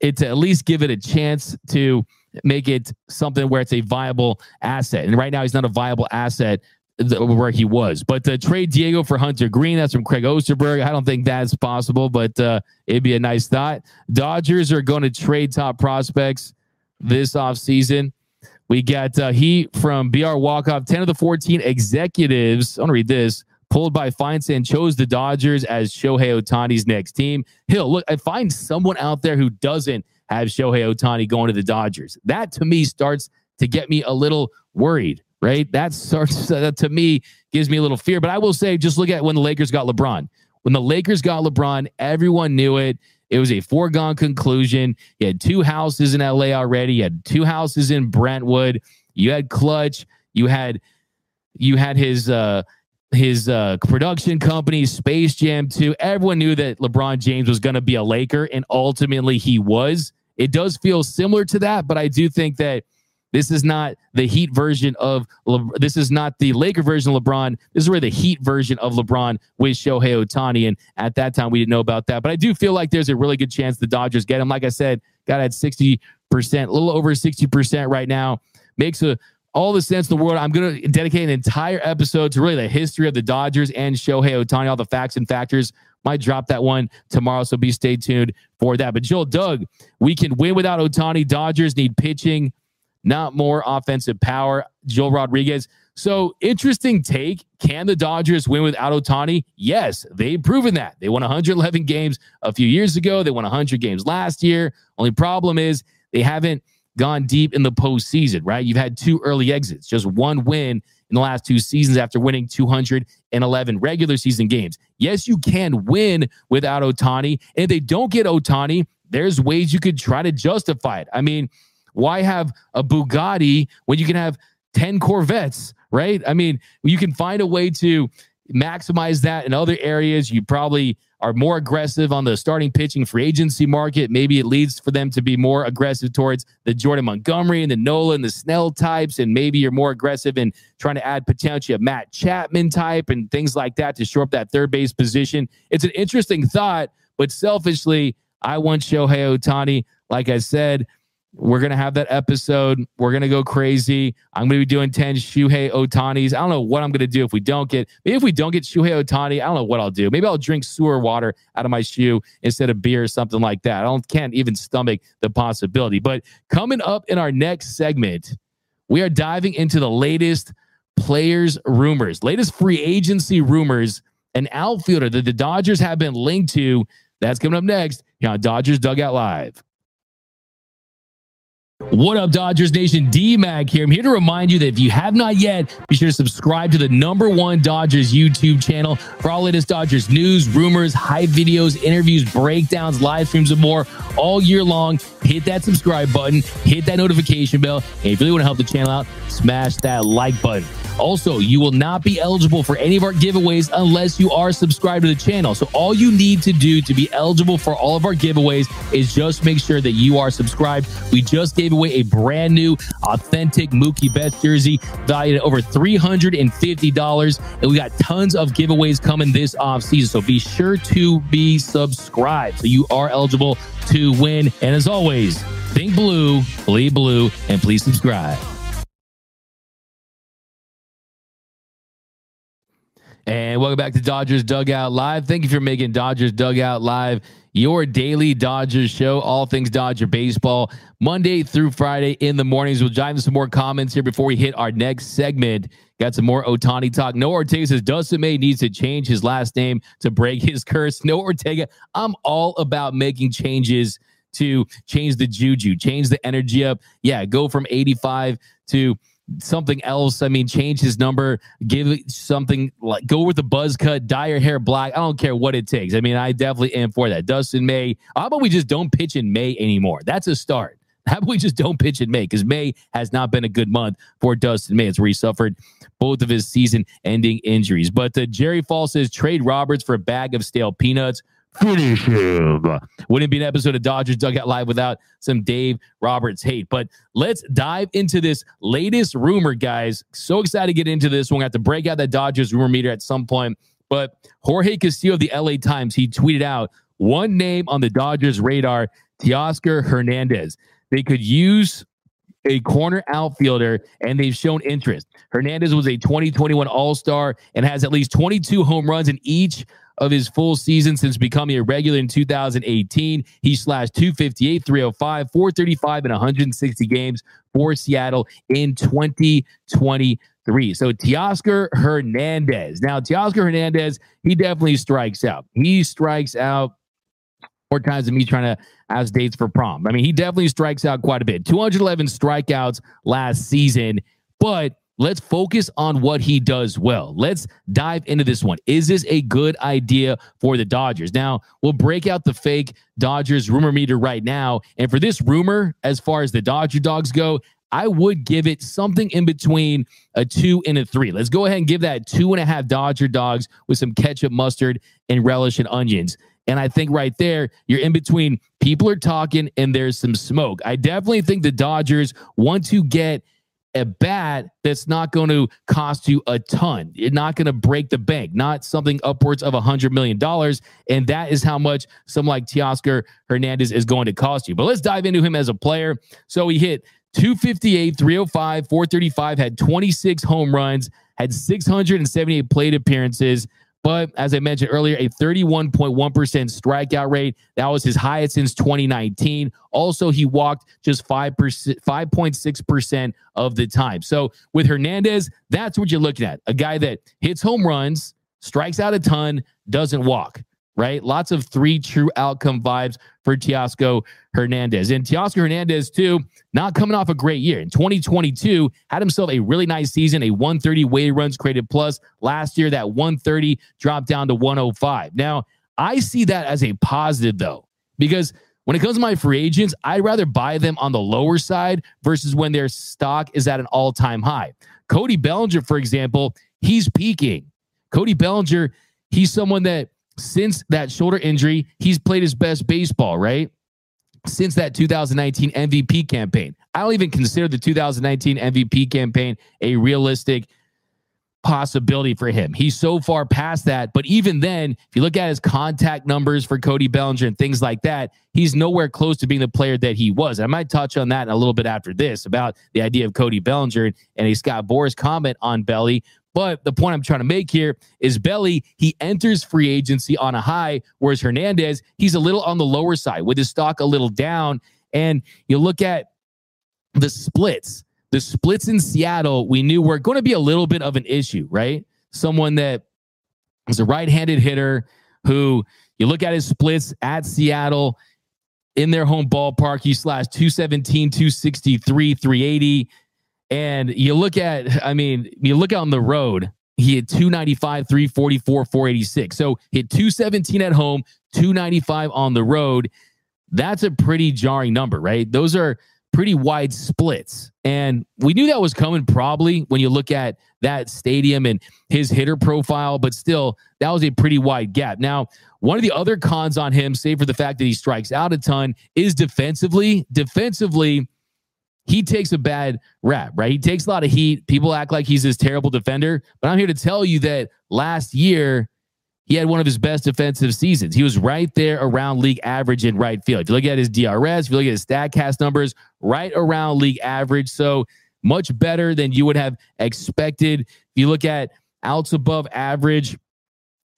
it to at least give it a chance to make it something where it's a viable asset. And right now, he's not a viable asset where he was. But to trade Diego for Hunter Greene, that's from Craig Osterberg. I don't think that's possible, but uh, it'd be a nice thought. Dodgers are going to trade top prospects this offseason. We got uh, Heat from BR Walkoff. 10 of the 14 executives, I want to read this, pulled by Feinsand, chose the Dodgers as Shohei Ohtani's next team. Hill, look, I find someone out there who doesn't have Shohei Ohtani going to the Dodgers. That to me starts to get me a little worried, right? That starts that to me gives me a little fear. But I will say, just look at when the Lakers got LeBron. When the Lakers got LeBron, everyone knew it. It was a foregone conclusion. He had two houses in LA already. He had two houses in Brentwood. You had Klutch. You had you had his uh his uh production company, Space Jam 2. Everyone knew that LeBron James was going to be a Laker, and ultimately he was. It does feel similar to that, but I do think that this is not the Heat version of Le- this is not the Laker version of LeBron. This is where the Heat version of LeBron with Shohei Ohtani. And at that time, we didn't know about that. But I do feel like there's a really good chance the Dodgers get him. Like I said, got at 60%, a little over 60% right now. Makes a all the sense in the world. I'm going to dedicate an entire episode to really the history of the Dodgers and Shohei Ohtani, all the facts and factors. Might drop that one tomorrow, so be stay tuned for that. But Joel Doug, we can win without Ohtani. Dodgers need pitching not more offensive power. Joel Rodriguez. So interesting take. Can the Dodgers win without Ohtani? Yes, they've proven that. They won 111 games a few years ago. They won 100 games last year. Only problem is they haven't gone deep in the postseason, right? You've had two early exits, just one win in the last two seasons after winning 211 regular season games. Yes, you can win without Ohtani. And if they don't get Ohtani, there's ways you could try to justify it. I mean, why have a Bugatti when you can have 10 Corvettes, right? I mean, you can find a way to maximize that in other areas. You probably are more aggressive on the starting pitching free agency market. Maybe it leads for them to be more aggressive towards the Jordan Montgomery and the Nola and the Snell types. And maybe you're more aggressive in trying to add potentially a Matt Chapman type and things like that to shore up that third base position. It's an interesting thought, but selfishly, I want Shohei Ohtani. Like I said, we're to have that episode. We're to go crazy. I'm to be doing 10 Shohei Ohtanis. I don't know what I'm to do if we don't get, maybe if we don't get Shohei Ohtani, I don't know what I'll do. Maybe I'll drink sewer water out of my shoe instead of beer or something like that. I don't, can't even stomach the possibility. But coming up in our next segment, we are diving into the latest players rumors, latest free agency rumors, an outfielder that the Dodgers have been linked to. That's coming up next here on Dodgers Dugout Live. What up, Dodgers Nation? D Mag here. I'm here to remind you that if you have not yet, be sure to subscribe to the number one Dodgers YouTube channel for all latest Dodgers news, rumors, hype videos, interviews, breakdowns, live streams, and more all year long. Hit that subscribe button, hit that notification bell, and if you really want to help the channel out, smash that like button. Also, you will not be eligible for any of our giveaways unless you are subscribed to the channel. So all you need to do to be eligible for all of our giveaways is just make sure that you are subscribed. We just gave away a brand new authentic Mookie Betts jersey valued at over $350. And we got tons of giveaways coming this off season. So be sure to be subscribed so you are eligible to win. And as always, think blue, bleed blue, and please subscribe. And welcome back to Dodgers Dugout Live. Thank you for making Dodgers Dugout Live your daily Dodgers show, all things Dodger baseball, Monday through Friday in the mornings. We'll dive into some more comments here before we hit our next segment. Got some more Ohtani talk. No Ortega says Dustin May needs to change his last name to break his curse. No Ortega, I'm all about making changes to change the juju, change the energy up. Yeah, go from 85 to something else. I mean, change his number, give it something like go with the buzz cut, dye your hair black. I don't care what it takes. I mean, I definitely am for that. Dustin May, how about we just don't pitch in May anymore? That's a start. How about we just don't pitch in May? Because May has not been a good month for Dustin May. It's where he suffered both of his season ending injuries. But uh, Jerry Fall says trade Roberts for a bag of stale peanuts. Finish him. Wouldn't be an episode of Dodgers Dugout Live without some Dave Roberts hate. But let's dive into this latest rumor, guys. So excited to get into this. We're going to have to break out that Dodgers rumor meter at some point. But Jorge Castillo of the LA Times, he tweeted out one name on the Dodgers radar, Teoscar Hernandez. They could use a corner outfielder, and they've shown interest. Hernandez was a 2021 All Star and has at least 22 home runs in each of his full season since becoming a regular in 2018. He slashed 258, 305, 435, and 160 games for Seattle in 2023. So Teoscar Hernandez. Now, Teoscar Hernandez, he definitely strikes out. He strikes out more times than me trying to ask dates for prom. I mean, he definitely strikes out quite a bit. 211 strikeouts last season, but Let's focus on what he does well. Let's dive into this one. Is this a good idea for the Dodgers? Now, we'll break out the fake Dodgers rumor meter right now. And for this rumor, as far as the Dodger dogs go, I would give it something in between a two and a three. Let's go ahead and give that two and a half Dodger dogs with some ketchup, mustard, and relish and onions. And I think right there, you're in between people are talking and there's some smoke. I definitely think the Dodgers want to get a bat that's not going to cost you a ton. You're not going to break the bank, not something upwards of a $100 million. And that is how much someone like Teoscar Hernandez is going to cost you. But let's dive into him as a player. So he hit 258, 305, 435, had 26 home runs, had 678 plate appearances. But as I mentioned earlier, a 31.1% strikeout rate. That was his highest since 2019. Also, he walked just 5%, 5.6% of the time. So with Hernandez, that's what you're looking at. A guy that hits home runs, strikes out a ton, doesn't walk right? Lots of three true outcome vibes for Teoscar Hernandez. And Teoscar Hernandez, too, not coming off a great year. In 2022, had himself a really nice season, a 130 weighted runs created plus. Last year, that 130 dropped down to 105. Now, I see that as a positive, though, because when it comes to my free agents, I'd rather buy them on the lower side versus when their stock is at an all time high. Cody Bellinger, for example, he's peaking. Cody Bellinger, he's someone that since that shoulder injury, he's played his best baseball, right? Since that 2019 MVP campaign. I don't even consider the 2019 MVP campaign a realistic possibility for him. He's so far past that. But even then, if you look at his contact numbers for Cody Bellinger and things like that, he's nowhere close to being the player that he was. I might touch on that in a little bit after this about the idea of Cody Bellinger and a Scott Boras comment on Belly. But the point I'm trying to make here is Belly, he enters free agency on a high, whereas Hernandez, he's a little on the lower side with his stock a little down. And you look at the splits the splits in Seattle, we knew were going to be a little bit of an issue, right? Someone that is a right handed hitter who you look at his splits at Seattle in their home ballpark, you slash 217, 263, 380. And you look at, I mean, you look on the road, he had 295, 344, 486. So hit 217 at home, 295 on the road. That's a pretty jarring number, right? Those are pretty wide splits. And we knew that was coming probably when you look at that stadium and his hitter profile, but still, that was a pretty wide gap. Now, one of the other cons on him, save for the fact that he strikes out a ton, is defensively. Defensively, he takes a bad rap, right? He takes a lot of heat. People act like he's this terrible defender, but I'm here to tell you that last year, he had one of his best defensive seasons. He was right there around league average in right field. If you look at his DRS, if you look at his StatCast numbers, right around league average. So much better than you would have expected. If you look at outs above average,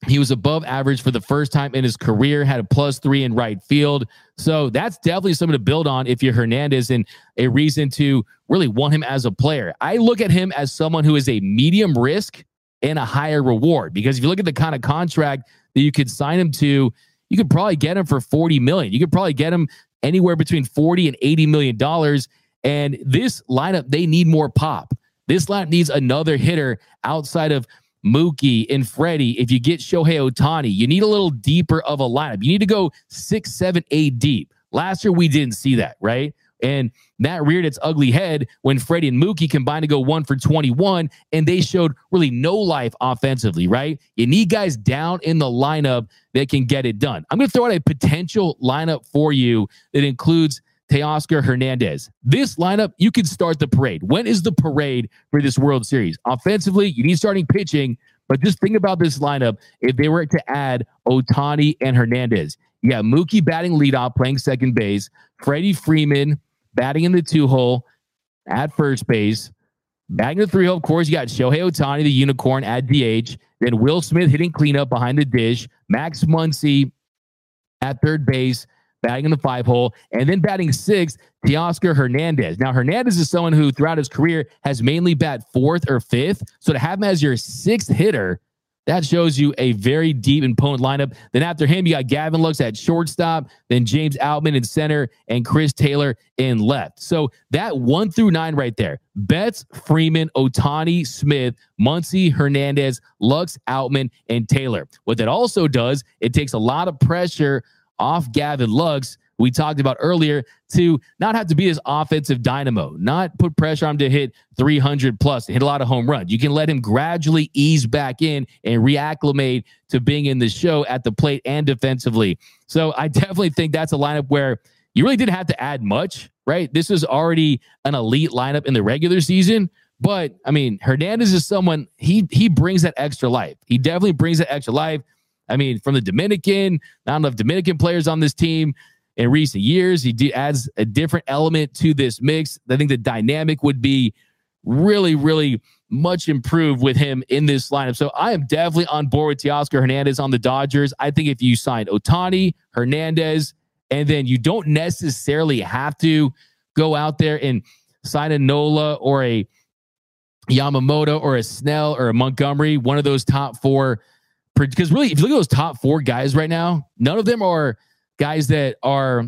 he was above average for the first time in his career, had a plus three in right field. So that's definitely something to build on if you're Hernandez and a reason to really want him as a player. I look at him as someone who is a medium risk and a higher reward because if you look at the kind of contract that you could sign him to, you could probably get him for 40 million. You could probably get him anywhere between 40 and 80 million dollars. And this lineup, they need more pop. This lineup needs another hitter outside of Mookie and Freddie. If you get Shohei Ohtani, you need a little deeper of a lineup. You need to go six, seven, eight deep. Last year, we didn't see that, right? And that reared its ugly head when Freddie and Mookie combined to go one for 21, and they showed really no life offensively, right? You need guys down in the lineup that can get it done. I'm going to throw out a potential lineup for you that includes Teoscar Hernandez. This lineup, you can start the parade. When is the parade for this World Series? Offensively, you need starting pitching, but just think about this lineup if they were to add Ohtani and Hernandez. Yeah, Mookie batting leadoff, playing second base. Freddie Freeman batting in the two hole at first base. Batting the three hole, of course, you got Shohei Ohtani, the unicorn, at DH. Then Will Smith hitting cleanup behind the dish. Max Muncy at third base, batting in the five hole. And then batting sixth, Teoscar Hernandez. Now, Hernandez is someone who throughout his career has mainly bat fourth or fifth. So to have him as your sixth hitter that shows you a very deep and potent lineup. Then after him, you got Gavin Lux at shortstop, then James Outman in center, and Chris Taylor in left. So that one through nine right there Betts, Freeman, Ohtani, Smith, Muncy, Hernandez, Lux, Outman, and Taylor. What that also does, it takes a lot of pressure off Gavin Lux we talked about earlier to not have to be this offensive dynamo, not put pressure on him to hit 300 plus, hit a lot of home runs. You can let him gradually ease back in and reacclimate to being in the show at the plate and defensively. So I definitely think that's a lineup where you really didn't have to add much, right? This is already an elite lineup in the regular season. But I mean, Hernandez is someone he he brings that extra life. He definitely brings that extra life. I mean, from the Dominican, not enough Dominican players on this team in recent years. He adds a different element to this mix. I think the dynamic would be really, really much improved with him in this lineup. So I am definitely on board with Teoscar Hernandez on the Dodgers. I think if you sign Ohtani, Hernandez, and then you don't necessarily have to go out there and sign a Nola or a Yamamoto or a Snell or a Montgomery, one of those top four. Because really, if you look at those top four guys right now, none of them are – guys that are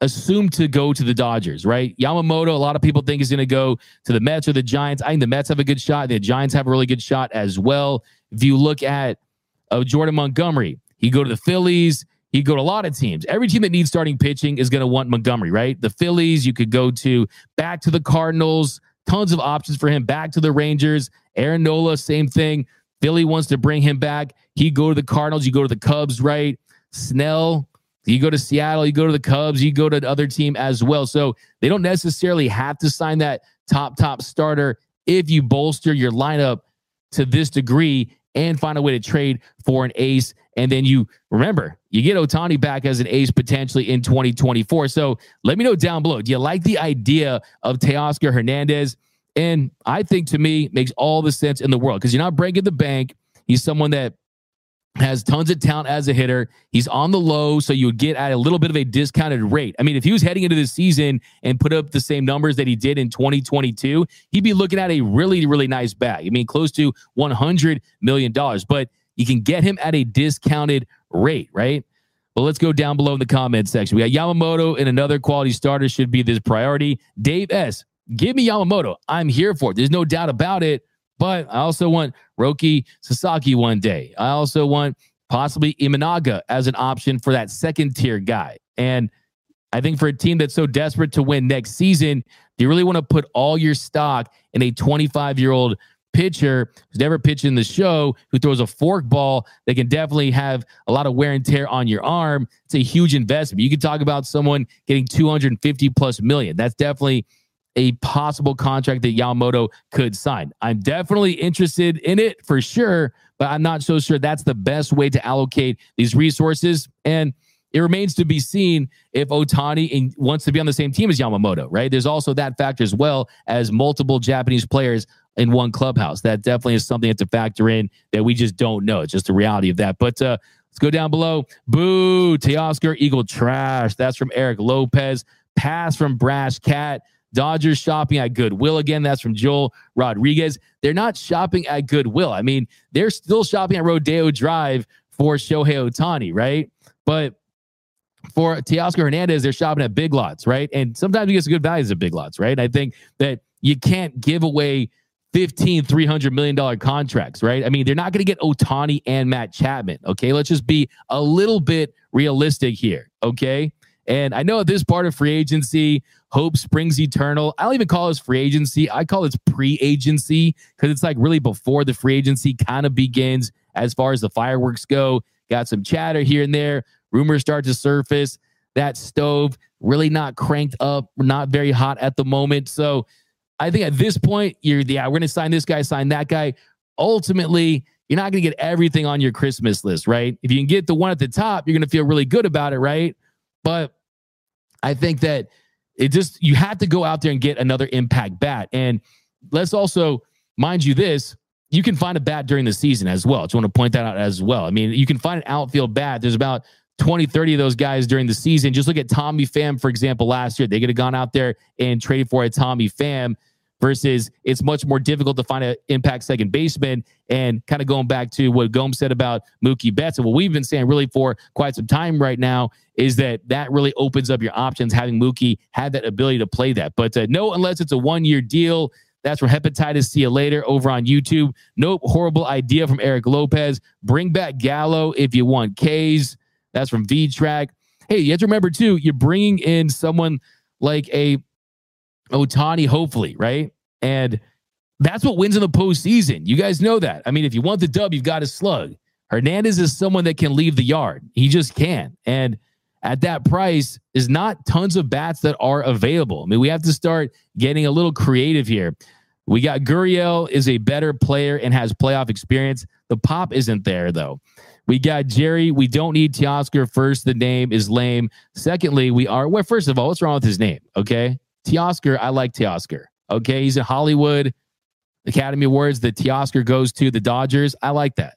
assumed to go to the Dodgers, right? Yamamoto, a lot of people think is going to go to the Mets or the Giants. I think the Mets have a good shot. The Giants have a really good shot as well. If you look at uh, Jordan Montgomery, he go to the Phillies. He go to a lot of teams. Every team that needs starting pitching is going to want Montgomery, right? The Phillies, you could go to back to the Cardinals. Tons of options for him. Back to the Rangers. Aaron Nola, same thing. Philly wants to bring him back. He go to the Cardinals. You go to the Cubs, right? Snell, you go to Seattle, you go to the Cubs, you go to the other team as well. So they don't necessarily have to sign that top, top starter if you bolster your lineup to this degree and find a way to trade for an ace. And then you remember, you get Ohtani back as an ace potentially in 2024. So let me know down below. Do you like the idea of Teoscar Hernandez? And I think to me makes all the sense in the world because you're not breaking the bank. He's someone that has tons of talent as a hitter. He's on the low, so you would get at a little bit of a discounted rate. I mean, if he was heading into the season and put up the same numbers that he did in 2022, he'd be looking at a really, really nice bag. I mean, close to $100 million, but you can get him at a discounted rate, right? But let's go down below in the comment section. We got Yamamoto and another quality starter should be this priority. Dave S., give me Yamamoto. I'm here for it. There's no doubt about it. But I also want Roki Sasaki one day. I also want possibly Imanaga as an option for that second tier guy. And I think for a team that's so desperate to win next season, do you really want to put all your stock in a 25 year old pitcher who's never pitched in the show, who throws a fork ball that can definitely have a lot of wear and tear on your arm? It's a huge investment. You could talk about someone getting 250 plus million. That's definitely a possible contract that Yamamoto could sign. I'm definitely interested in it for sure, but I'm not so sure that's the best way to allocate these resources. And it remains to be seen if Ohtani wants to be on the same team as Yamamoto, right? There's also that factor as well as multiple Japanese players in one clubhouse. That definitely is something to factor in that we just don't know. It's just the reality of that. But uh, let's go down below. Boo, Teoscar Eagle trash. That's from Eric Lopez. Pass from Brash Cat. Dodgers shopping at Goodwill again. That's from Joel Rodriguez. They're not shopping at Goodwill. I mean, they're still shopping at Rodeo Drive for Shohei Ohtani, right? But for Teoscar Hernandez, they're shopping at Big Lots, right? And sometimes you get some good values at Big Lots, right? I think that you can't give away 15 300 million dollar contracts right i mean they're not going to get ohtani and matt chapman okay let's just be a little bit realistic here okay and I know at this part of free agency, hope springs eternal. I don't even call this free agency. I call it pre agency because it's like really before the free agency kind of begins as far as the fireworks go. Got some chatter here and there. Rumors start to surface. That stove really not cranked up, not very hot at the moment. So I think at this point, you're, yeah, we're to sign this guy, sign that guy. Ultimately, you're not to get everything on your Christmas list, right? If you can get the one at the top, you're to feel really good about it, right? But I think that it just you have to go out there and get another impact bat. And let's also mind you this, you can find a bat during the season as well. I just want to point that out as well. I mean, you can find an outfield bat. There's about 20, 30 of those guys during the season. Just look at Tommy Pham, for example, last year. They could have gone out there and traded for a Tommy Pham versus it's much more difficult to find an impact second baseman. And kind of going back to what Gomes said about Mookie Betts and what we've been saying really for quite some time right now is that that really opens up your options having Mookie have that ability to play that. But uh, no, unless it's a one year deal. That's from Hepatitis. See you later over on YouTube. Nope. Horrible idea from Eric Lopez. Bring back Gallo if you want K's. That's from V Track. Hey, you have to remember too, you're bringing in someone like a Ohtani, hopefully, right? And that's what wins in the postseason. You guys know that. I mean, if you want the dub, you've got to slug. Hernandez is someone that can leave the yard. He just can. And at that price is not tons of bats that are available. I mean, we have to start getting a little creative here. We got Gurriel is a better player and has playoff experience. The pop isn't there though. We got Jerry. We don't need Teoscar. First, the name is lame. Secondly, we are well. First of all, what's wrong with his name? Okay, Teoscar, I like Teoscar. Okay, he's in Hollywood Academy Awards. The Teoscar goes to the Dodgers. I like that.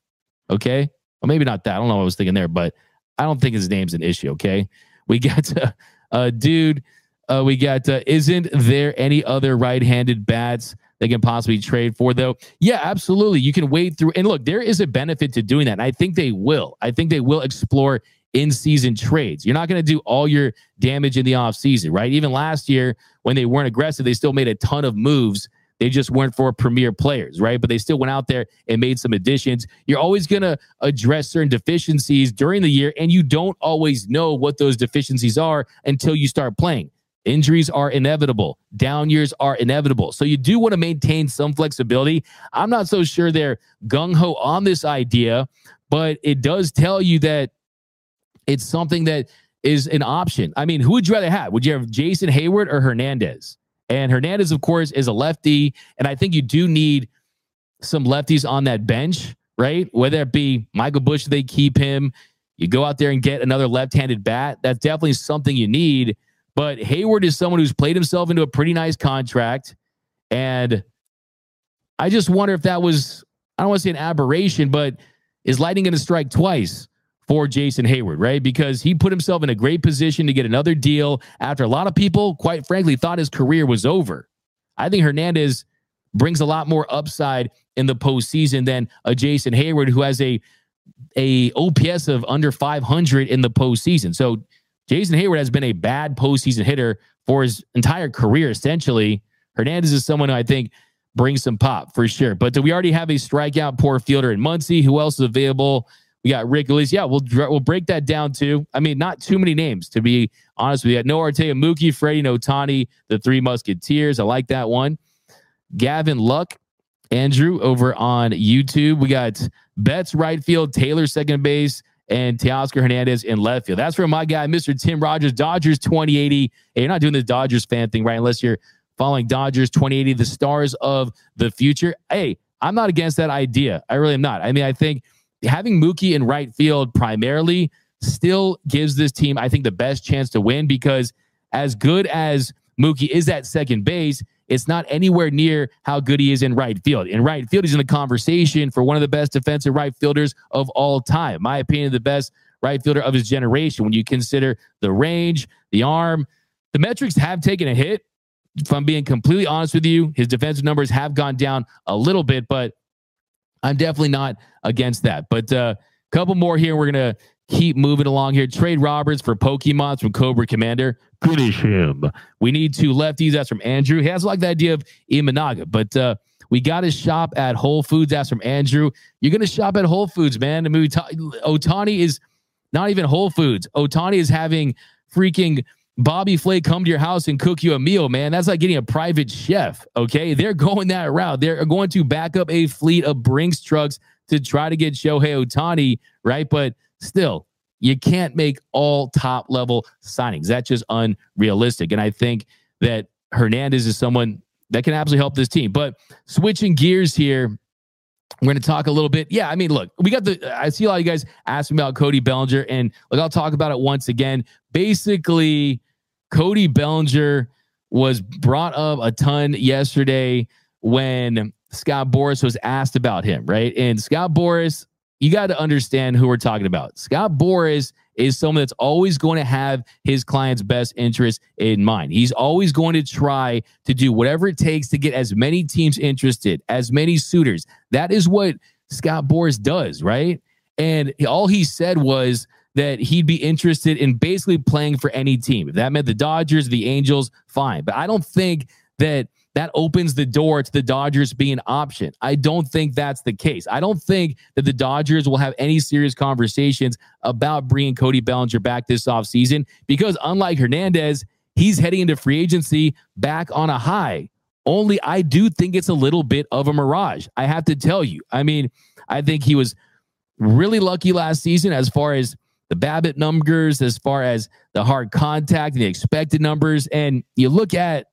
Okay, well maybe not that. I don't know what I was thinking there, but I don't think his name's an issue. Okay, we got a, dude. Uh, we got. Uh, isn't there any other right-handed bats they can possibly trade for though? Yeah, absolutely. You can wade through and look. There is a benefit to doing that. And I think they will. I think they will explore in season trades. You're not going to do all your damage in the offseason, right? Even last year, when they weren't aggressive, they still made a ton of moves. They just weren't for premier players, right? But they still went out there and made some additions. You're always going to address certain deficiencies during the year, and you don't always know what those deficiencies are until you start playing. Injuries are inevitable. Down years are inevitable. So you do want to maintain some flexibility. I'm not so sure they're gung ho on this idea, but it does tell you that it's something that is an option. I mean, who would you rather have? Would you have Jason Heyward or Hernandez? And Hernandez, of course, is a lefty. And I think you do need some lefties on that bench, right? Whether it be Michael Busch, they keep him. You go out there and get another left handed bat. That's definitely something you need. But Heyward is someone who's played himself into a pretty nice contract. And I just wonder if that was, I don't want to say an aberration, but is Lightning going to strike twice for Jason Heyward, right? Because he put himself in a great position to get another deal after a lot of people, quite frankly, thought his career was over. I think Hernandez brings a lot more upside in the postseason than a Jason Heyward who has a a OPS of under 500 in the postseason. So Jason Heyward has been a bad postseason hitter for his entire career, essentially. Hernandez is someone who I think brings some pop for sure. But do we already have a strikeout poor fielder in Muncy? Who else is available? We got Rick Elise. Yeah, we'll we'll break that down too. I mean, not too many names to be honest with you. No Artea, Mookie, Freddie, Ohtani, the Three Musketeers. I like that one. Gavin Luck, Andrew over on YouTube. We got Betts right field, Taylor second base, and Teoscar Hernandez in left field. That's from my guy, Mr. Tim Rogers, Dodgers 2080. Hey, you're not doing the Dodgers fan thing, right? Unless you're following Dodgers 2080, the stars of the future. Hey, I'm not against that idea. I really am not. I mean, I think having Mookie in right field primarily still gives this team, I think, the best chance to win because as good as Mookie is at second base, it's not anywhere near how good he is in right field. In right field, he's in the conversation for one of the best defensive right fielders of all time. My opinion, the best right fielder of his generation. When you consider the range, the arm, the metrics have taken a hit. If I'm being completely honest with you, his defensive numbers have gone down a little bit, but I'm definitely not against that. But a uh, couple more here. We're going to keep moving along here. Trade Roberts for Pokemon from Cobra Commander. Finish him. We need two lefties. That's from Andrew. He has like the idea of Imanaga, but uh, we got to shop at Whole Foods. That's from Andrew. You're going to shop at Whole Foods, man. I mean, Ohtani is not even Whole Foods. Ohtani is having freaking Bobby Flay come to your house and cook you a meal, man. That's like getting a private chef. Okay. They're going that route. They're going to back up a fleet of Brinks trucks to try to get Shohei Ohtani, right? But still, you can't make all top level signings. That's just unrealistic. And I think that Hernandez is someone that can absolutely help this team. But switching gears here, we're going to talk a little bit. Yeah, I mean, look, we got the. I see a lot of you guys asking about Cody Bellinger, and look, I'll talk about it once again. Basically, Cody Bellinger was brought up a ton yesterday when Scott Boras was asked about him, right? And Scott Boras, you got to understand who we're talking about. Scott Boras is someone that's always going to have his client's best interest in mind. He's always going to try to do whatever it takes to get as many teams interested, as many suitors. That is what Scott Boras does, right? And all he said was that he'd be interested in basically playing for any team. If that meant the Dodgers, the Angels, fine. But I don't think that that opens the door to the Dodgers being an option. I don't think that's the case. I don't think that the Dodgers will have any serious conversations about bringing Cody Bellinger back this offseason because, unlike Hernandez, he's heading into free agency back on a high. Only I do think it's a little bit of a mirage. I have to tell you. I mean, I think he was really lucky last season as far as the BABIP numbers, as far as the hard contact and the expected numbers. And you look at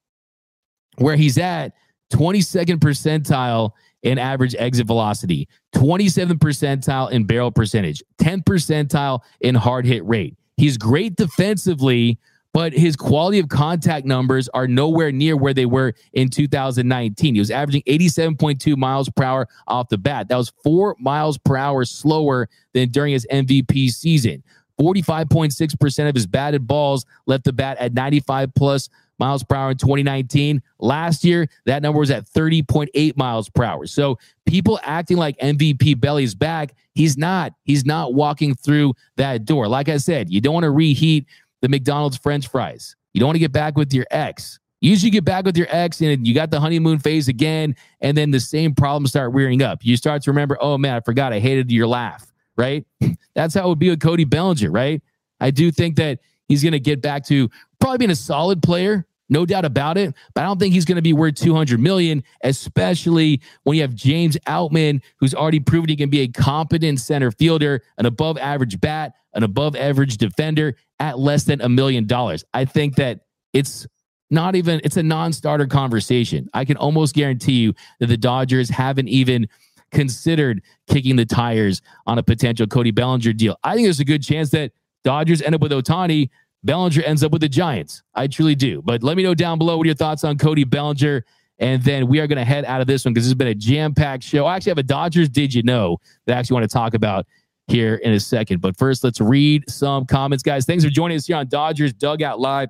where he's at 22nd percentile in average exit velocity, 27th percentile in barrel percentage, 10th percentile in hard hit rate. He's great defensively, but his quality of contact numbers are nowhere near where they were in 2019. He was averaging 87.2 miles per hour off the bat. That was four miles per hour slower than during his MVP season. 45.6% of his batted balls left the bat at 95 plus miles per hour in 2019. Last year, that number was at 30.8 miles per hour. So people acting like MVP Belly's back. He's not. He's not walking through that door. Like I said, you don't want to reheat the McDonald's French fries. You don't want to get back with your ex. Usually, get back with your ex and you got the honeymoon phase again, and then the same problems start rearing up. You start to remember, oh man, I forgot I hated your laugh, right? That's how it would be with Cody Bellinger, right? I do think that he's going to get back to probably being a solid player, no doubt about it. But I don't think he's going to be worth 200 million, especially when you have James Outman, who's already proven he can be a competent center fielder, an above average bat, an above average defender at less than a million dollars. I think that it's not even, it's a non starter conversation. I can almost guarantee you that the Dodgers haven't even considered kicking the tires on a potential Cody Bellinger deal. I think there's a good chance that Dodgers end up with Ohtani Bellinger ends up with the Giants. I truly do. But let me know down below what your thoughts on Cody Bellinger. And then we are going to head out of this one because this has been a jam packed show. I actually have a Dodgers Did You Know that I actually want to talk about here in a second. But first, let's read some comments, guys. Thanks for joining us here on Dodgers Dugout Live.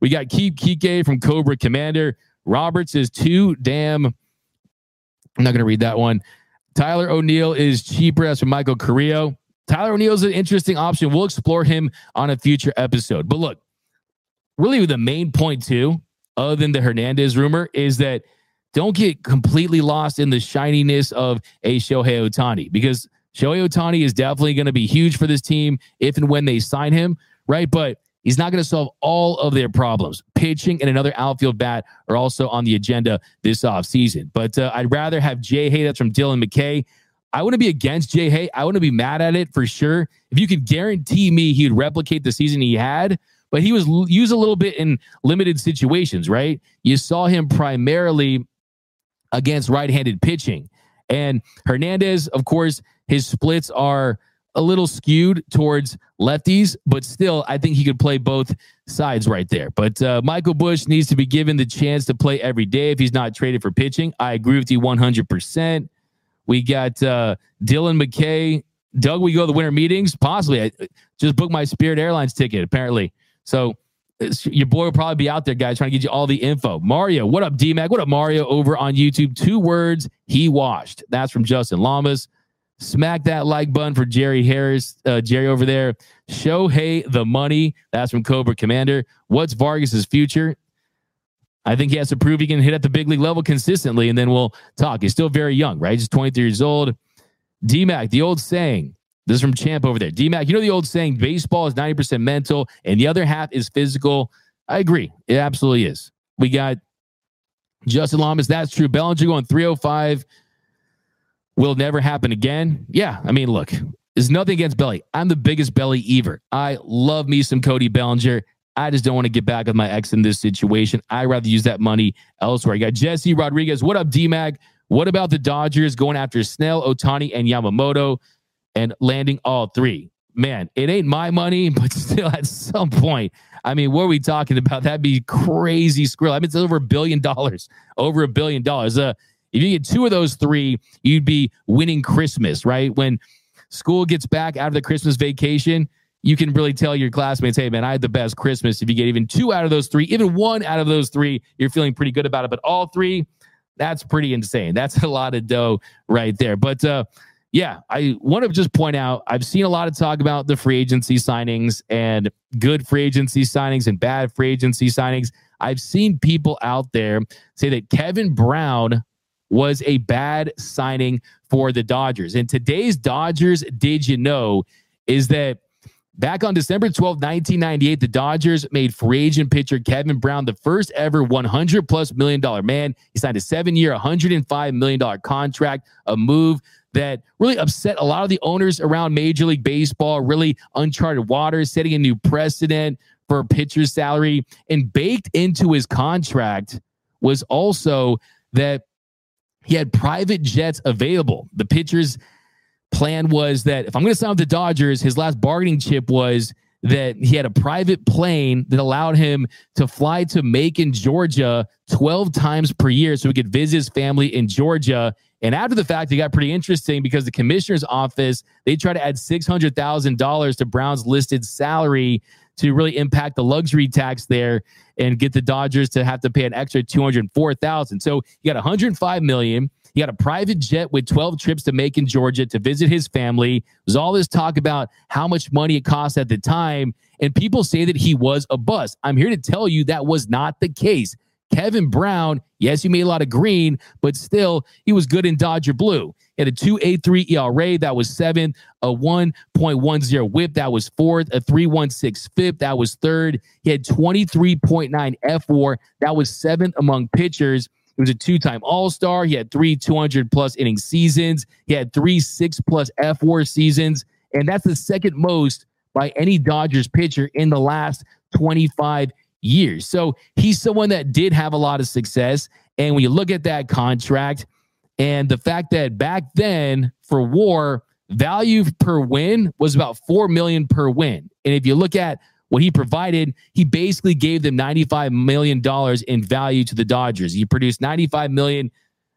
We got Keep Kike from Cobra Commander. Roberts is too damn. I'm not going to read that one. Tyler O'Neill is cheaper. That's from Michael Carrillo. Tyler O'Neill is an interesting option. We'll explore him on a future episode. But look, really the main point too, other than the Hernandez rumor, is that don't get completely lost in the shininess of a Shohei Ohtani because Shohei Ohtani is definitely going to be huge for this team if and when they sign him, right? But he's not going to solve all of their problems. Pitching and another outfield bat are also on the agenda this offseason. But uh, I'd rather have Jay Hay, that's from Dylan McKay. I wouldn't be against Jay Hay. I wouldn't be mad at it for sure. If you could guarantee me he would replicate the season he had, but he was used a little bit in limited situations, right? You saw him primarily against right handed pitching. And Hernandez, of course, his splits are a little skewed towards lefties, but still, I think he could play both sides right there. But uh, Michael Busch needs to be given the chance to play every day if he's not traded for pitching. I agree with you 100%. We got uh, Dylan McKay. Doug, we go to the winter meetings? Possibly. I just booked my Spirit Airlines ticket, apparently. So your boy will probably be out there, guys, trying to get you all the info. Mario, what up, DMAC? What up, Mario, over on YouTube? Two words, he washed. That's from Justin Lamas. Smack that like button for Jerry Harris, uh, Jerry over there. Show hey the money. That's from Cobra Commander. What's Vargas's future? I think he has to prove he can hit at the big league level consistently, and then we'll talk. He's still very young, right? He's 23 years old. DMAC, the old saying, this is from Champ over there. DMAC, you know the old saying, baseball is 90% mental and the other half is physical. I agree. It absolutely is. We got Justin Lamas. That's true. Bellinger going 305 will never happen again. Yeah. I mean, look, there's nothing against Belly. I'm the biggest Belly ever. I love me some Cody Bellinger. I just don't want to get back with my ex in this situation. I'd rather use that money elsewhere. I got Jesse Rodriguez. What up, DMAG? What about the Dodgers going after Snell, Ohtani, and Yamamoto and landing all three? Man, it ain't my money, but still, at some point, I mean, what are we talking about? That'd be crazy squirrel. I mean, it's over a billion dollars, over a billion dollars. Uh, if you get two of those three, you'd be winning Christmas, right? When school gets back out of the Christmas vacation, you can really tell your classmates, hey, man, I had the best Christmas. If you get even two out of those three, even one out of those three, you're feeling pretty good about it. But all three, that's pretty insane. That's a lot of dough right there. But uh, yeah, I want to just point out I've seen a lot of talk about the free agency signings and good free agency signings and bad free agency signings. I've seen people out there say that Kevin Brown was a bad signing for the Dodgers. And today's Dodgers, did you know, is that Back on December 12, 1998, the Dodgers made free agent pitcher Kevin Brown the first ever 100 plus million dollar man. He signed a seven year, $105 million contract, a move that really upset a lot of the owners around Major League Baseball, really uncharted waters, setting a new precedent for pitcher's salary. And baked into his contract was also that he had private jets available. The pitchers plan was that if I'm going to sign with the Dodgers, his last bargaining chip was that he had a private plane that allowed him to fly to Macon, Georgia 12 times per year so he could visit his family in Georgia. And after the fact, it got pretty interesting because the commissioner's office, they tried to add $600,000 to Brown's listed salary to really impact the luxury tax there and get the Dodgers to have to pay an extra 204,000. So you got 105 million. He had a private jet with 12 trips to Macon, Georgia to visit his family. There's all this talk about how much money it cost at the time. And people say that he was a bust. I'm here to tell you that was not the case. Kevin Brown, yes, he made a lot of green, but still, he was good in Dodger blue. He had a 2.83 ERA, that was seventh, a 1.10 whip, that was fourth, a 3.16 FIP, that was third. He had 23.9 fWAR, that was seventh among pitchers. He was a two time All Star. He had three 200 plus inning seasons. He had three six plus fWAR seasons. And that's the second most by any Dodgers pitcher in the last 25 years. So he's someone that did have a lot of success. And when you look at that contract and the fact that back then for war, value per win was about 4 million per win. And if you look at what he provided, he basically gave them $95 million in value to the Dodgers. He produced 95 million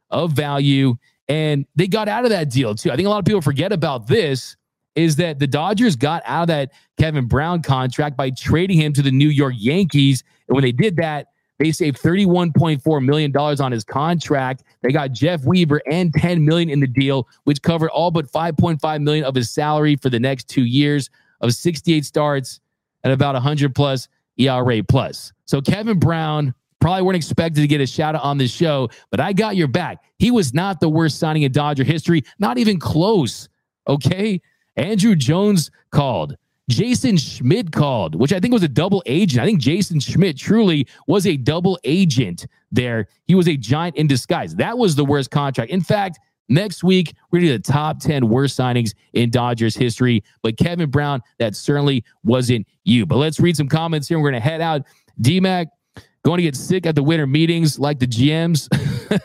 of value, and they got out of that deal too. I think a lot of people forget about this is that the Dodgers got out of that Kevin Brown contract by trading him to the New York Yankees. And when they did that, they saved $31.4 million on his contract. They got Jeff Weaver and 10 million in the deal, which covered all but 5.5 million of his salary for the next two years of 68 starts at about 100 plus ERA plus. So Kevin Brown probably weren't expected to get a shout out on this show, but I got your back. He was not the worst signing in Dodger history, not even close. Okay. Andruw Jones called. Jason Schmidt called, which I think was a double agent. I think Jason Schmidt truly was a double agent there. He was a giant in disguise. That was the worst contract. In fact, next week, we're going to do the top 10 worst signings in Dodgers history. But Kevin Brown, that certainly wasn't you. But let's read some comments here. We're going to head out. DMAC going to get sick at the winter meetings like the GMs.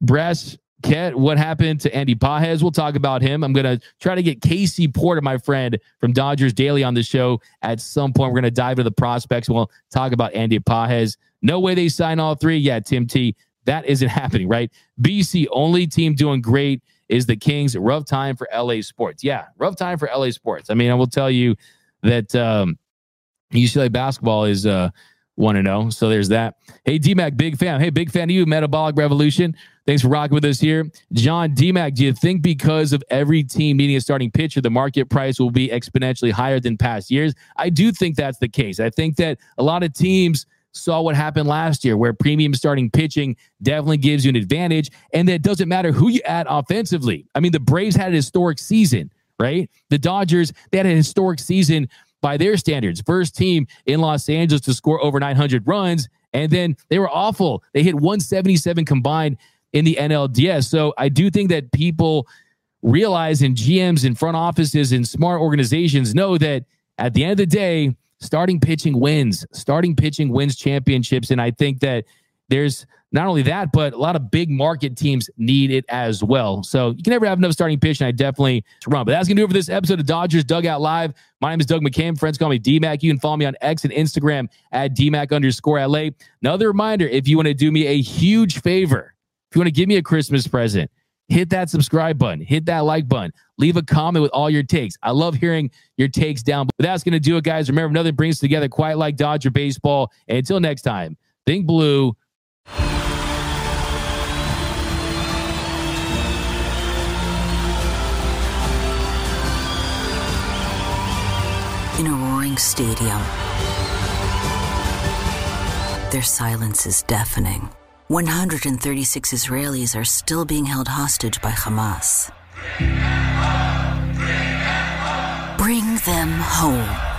Brass Ket, what happened to Andy Pages? We'll talk about him. I'm going to try to get Casey Porter, my friend from Dodgers Daily, on the show at some point. We're going to dive into the prospects. We'll talk about Andy Pages. No way they sign all three. Yeah, Tim T. That isn't happening, right? BC, only team doing great is the Kings. Rough time for LA sports. Yeah, rough time for LA sports. I mean, I will tell you that um, UCLA basketball is uh, 1 to know. So there's that. Hey, DMAC, big fan. Hey, big fan of you, Metabolic Revolution. Thanks for rocking with us here. John DMAC, do you think because of every team needing a starting pitcher, the market price will be exponentially higher than past years? I do think that's the case. I think that a lot of teams saw what happened last year, where premium starting pitching definitely gives you an advantage. And that doesn't matter who you add offensively. I mean, the Braves had a historic season, right? The Dodgers, they had a historic season by their standards. First team in Los Angeles to score over 900 runs. And then they were awful. They hit 177 combined in the NLDS. So I do think that people realize and GMs and front offices and smart organizations know that at the end of the day, starting pitching wins. Starting pitching wins championships. And I think that there's not only that, but a lot of big market teams need it as well. So you can never have enough starting pitch, and I definitely run. But that's gonna do it for this episode of Dodgers Dugout Live. My name is Doug McKain. Friends call me DMAC. You can follow me on X and Instagram at DMAC underscore LA. Another reminder: if you want to do me a huge favor, if you want to give me a Christmas present, hit that subscribe button, hit that like button, leave a comment with all your takes. I love hearing your takes down. But that's going to do it, guys. Remember, nothing brings us together quite like Dodger baseball. And until next time, think blue. In a roaring stadium, their silence is deafening. 136 Israelis are still being held hostage by Hamas. Bring them home.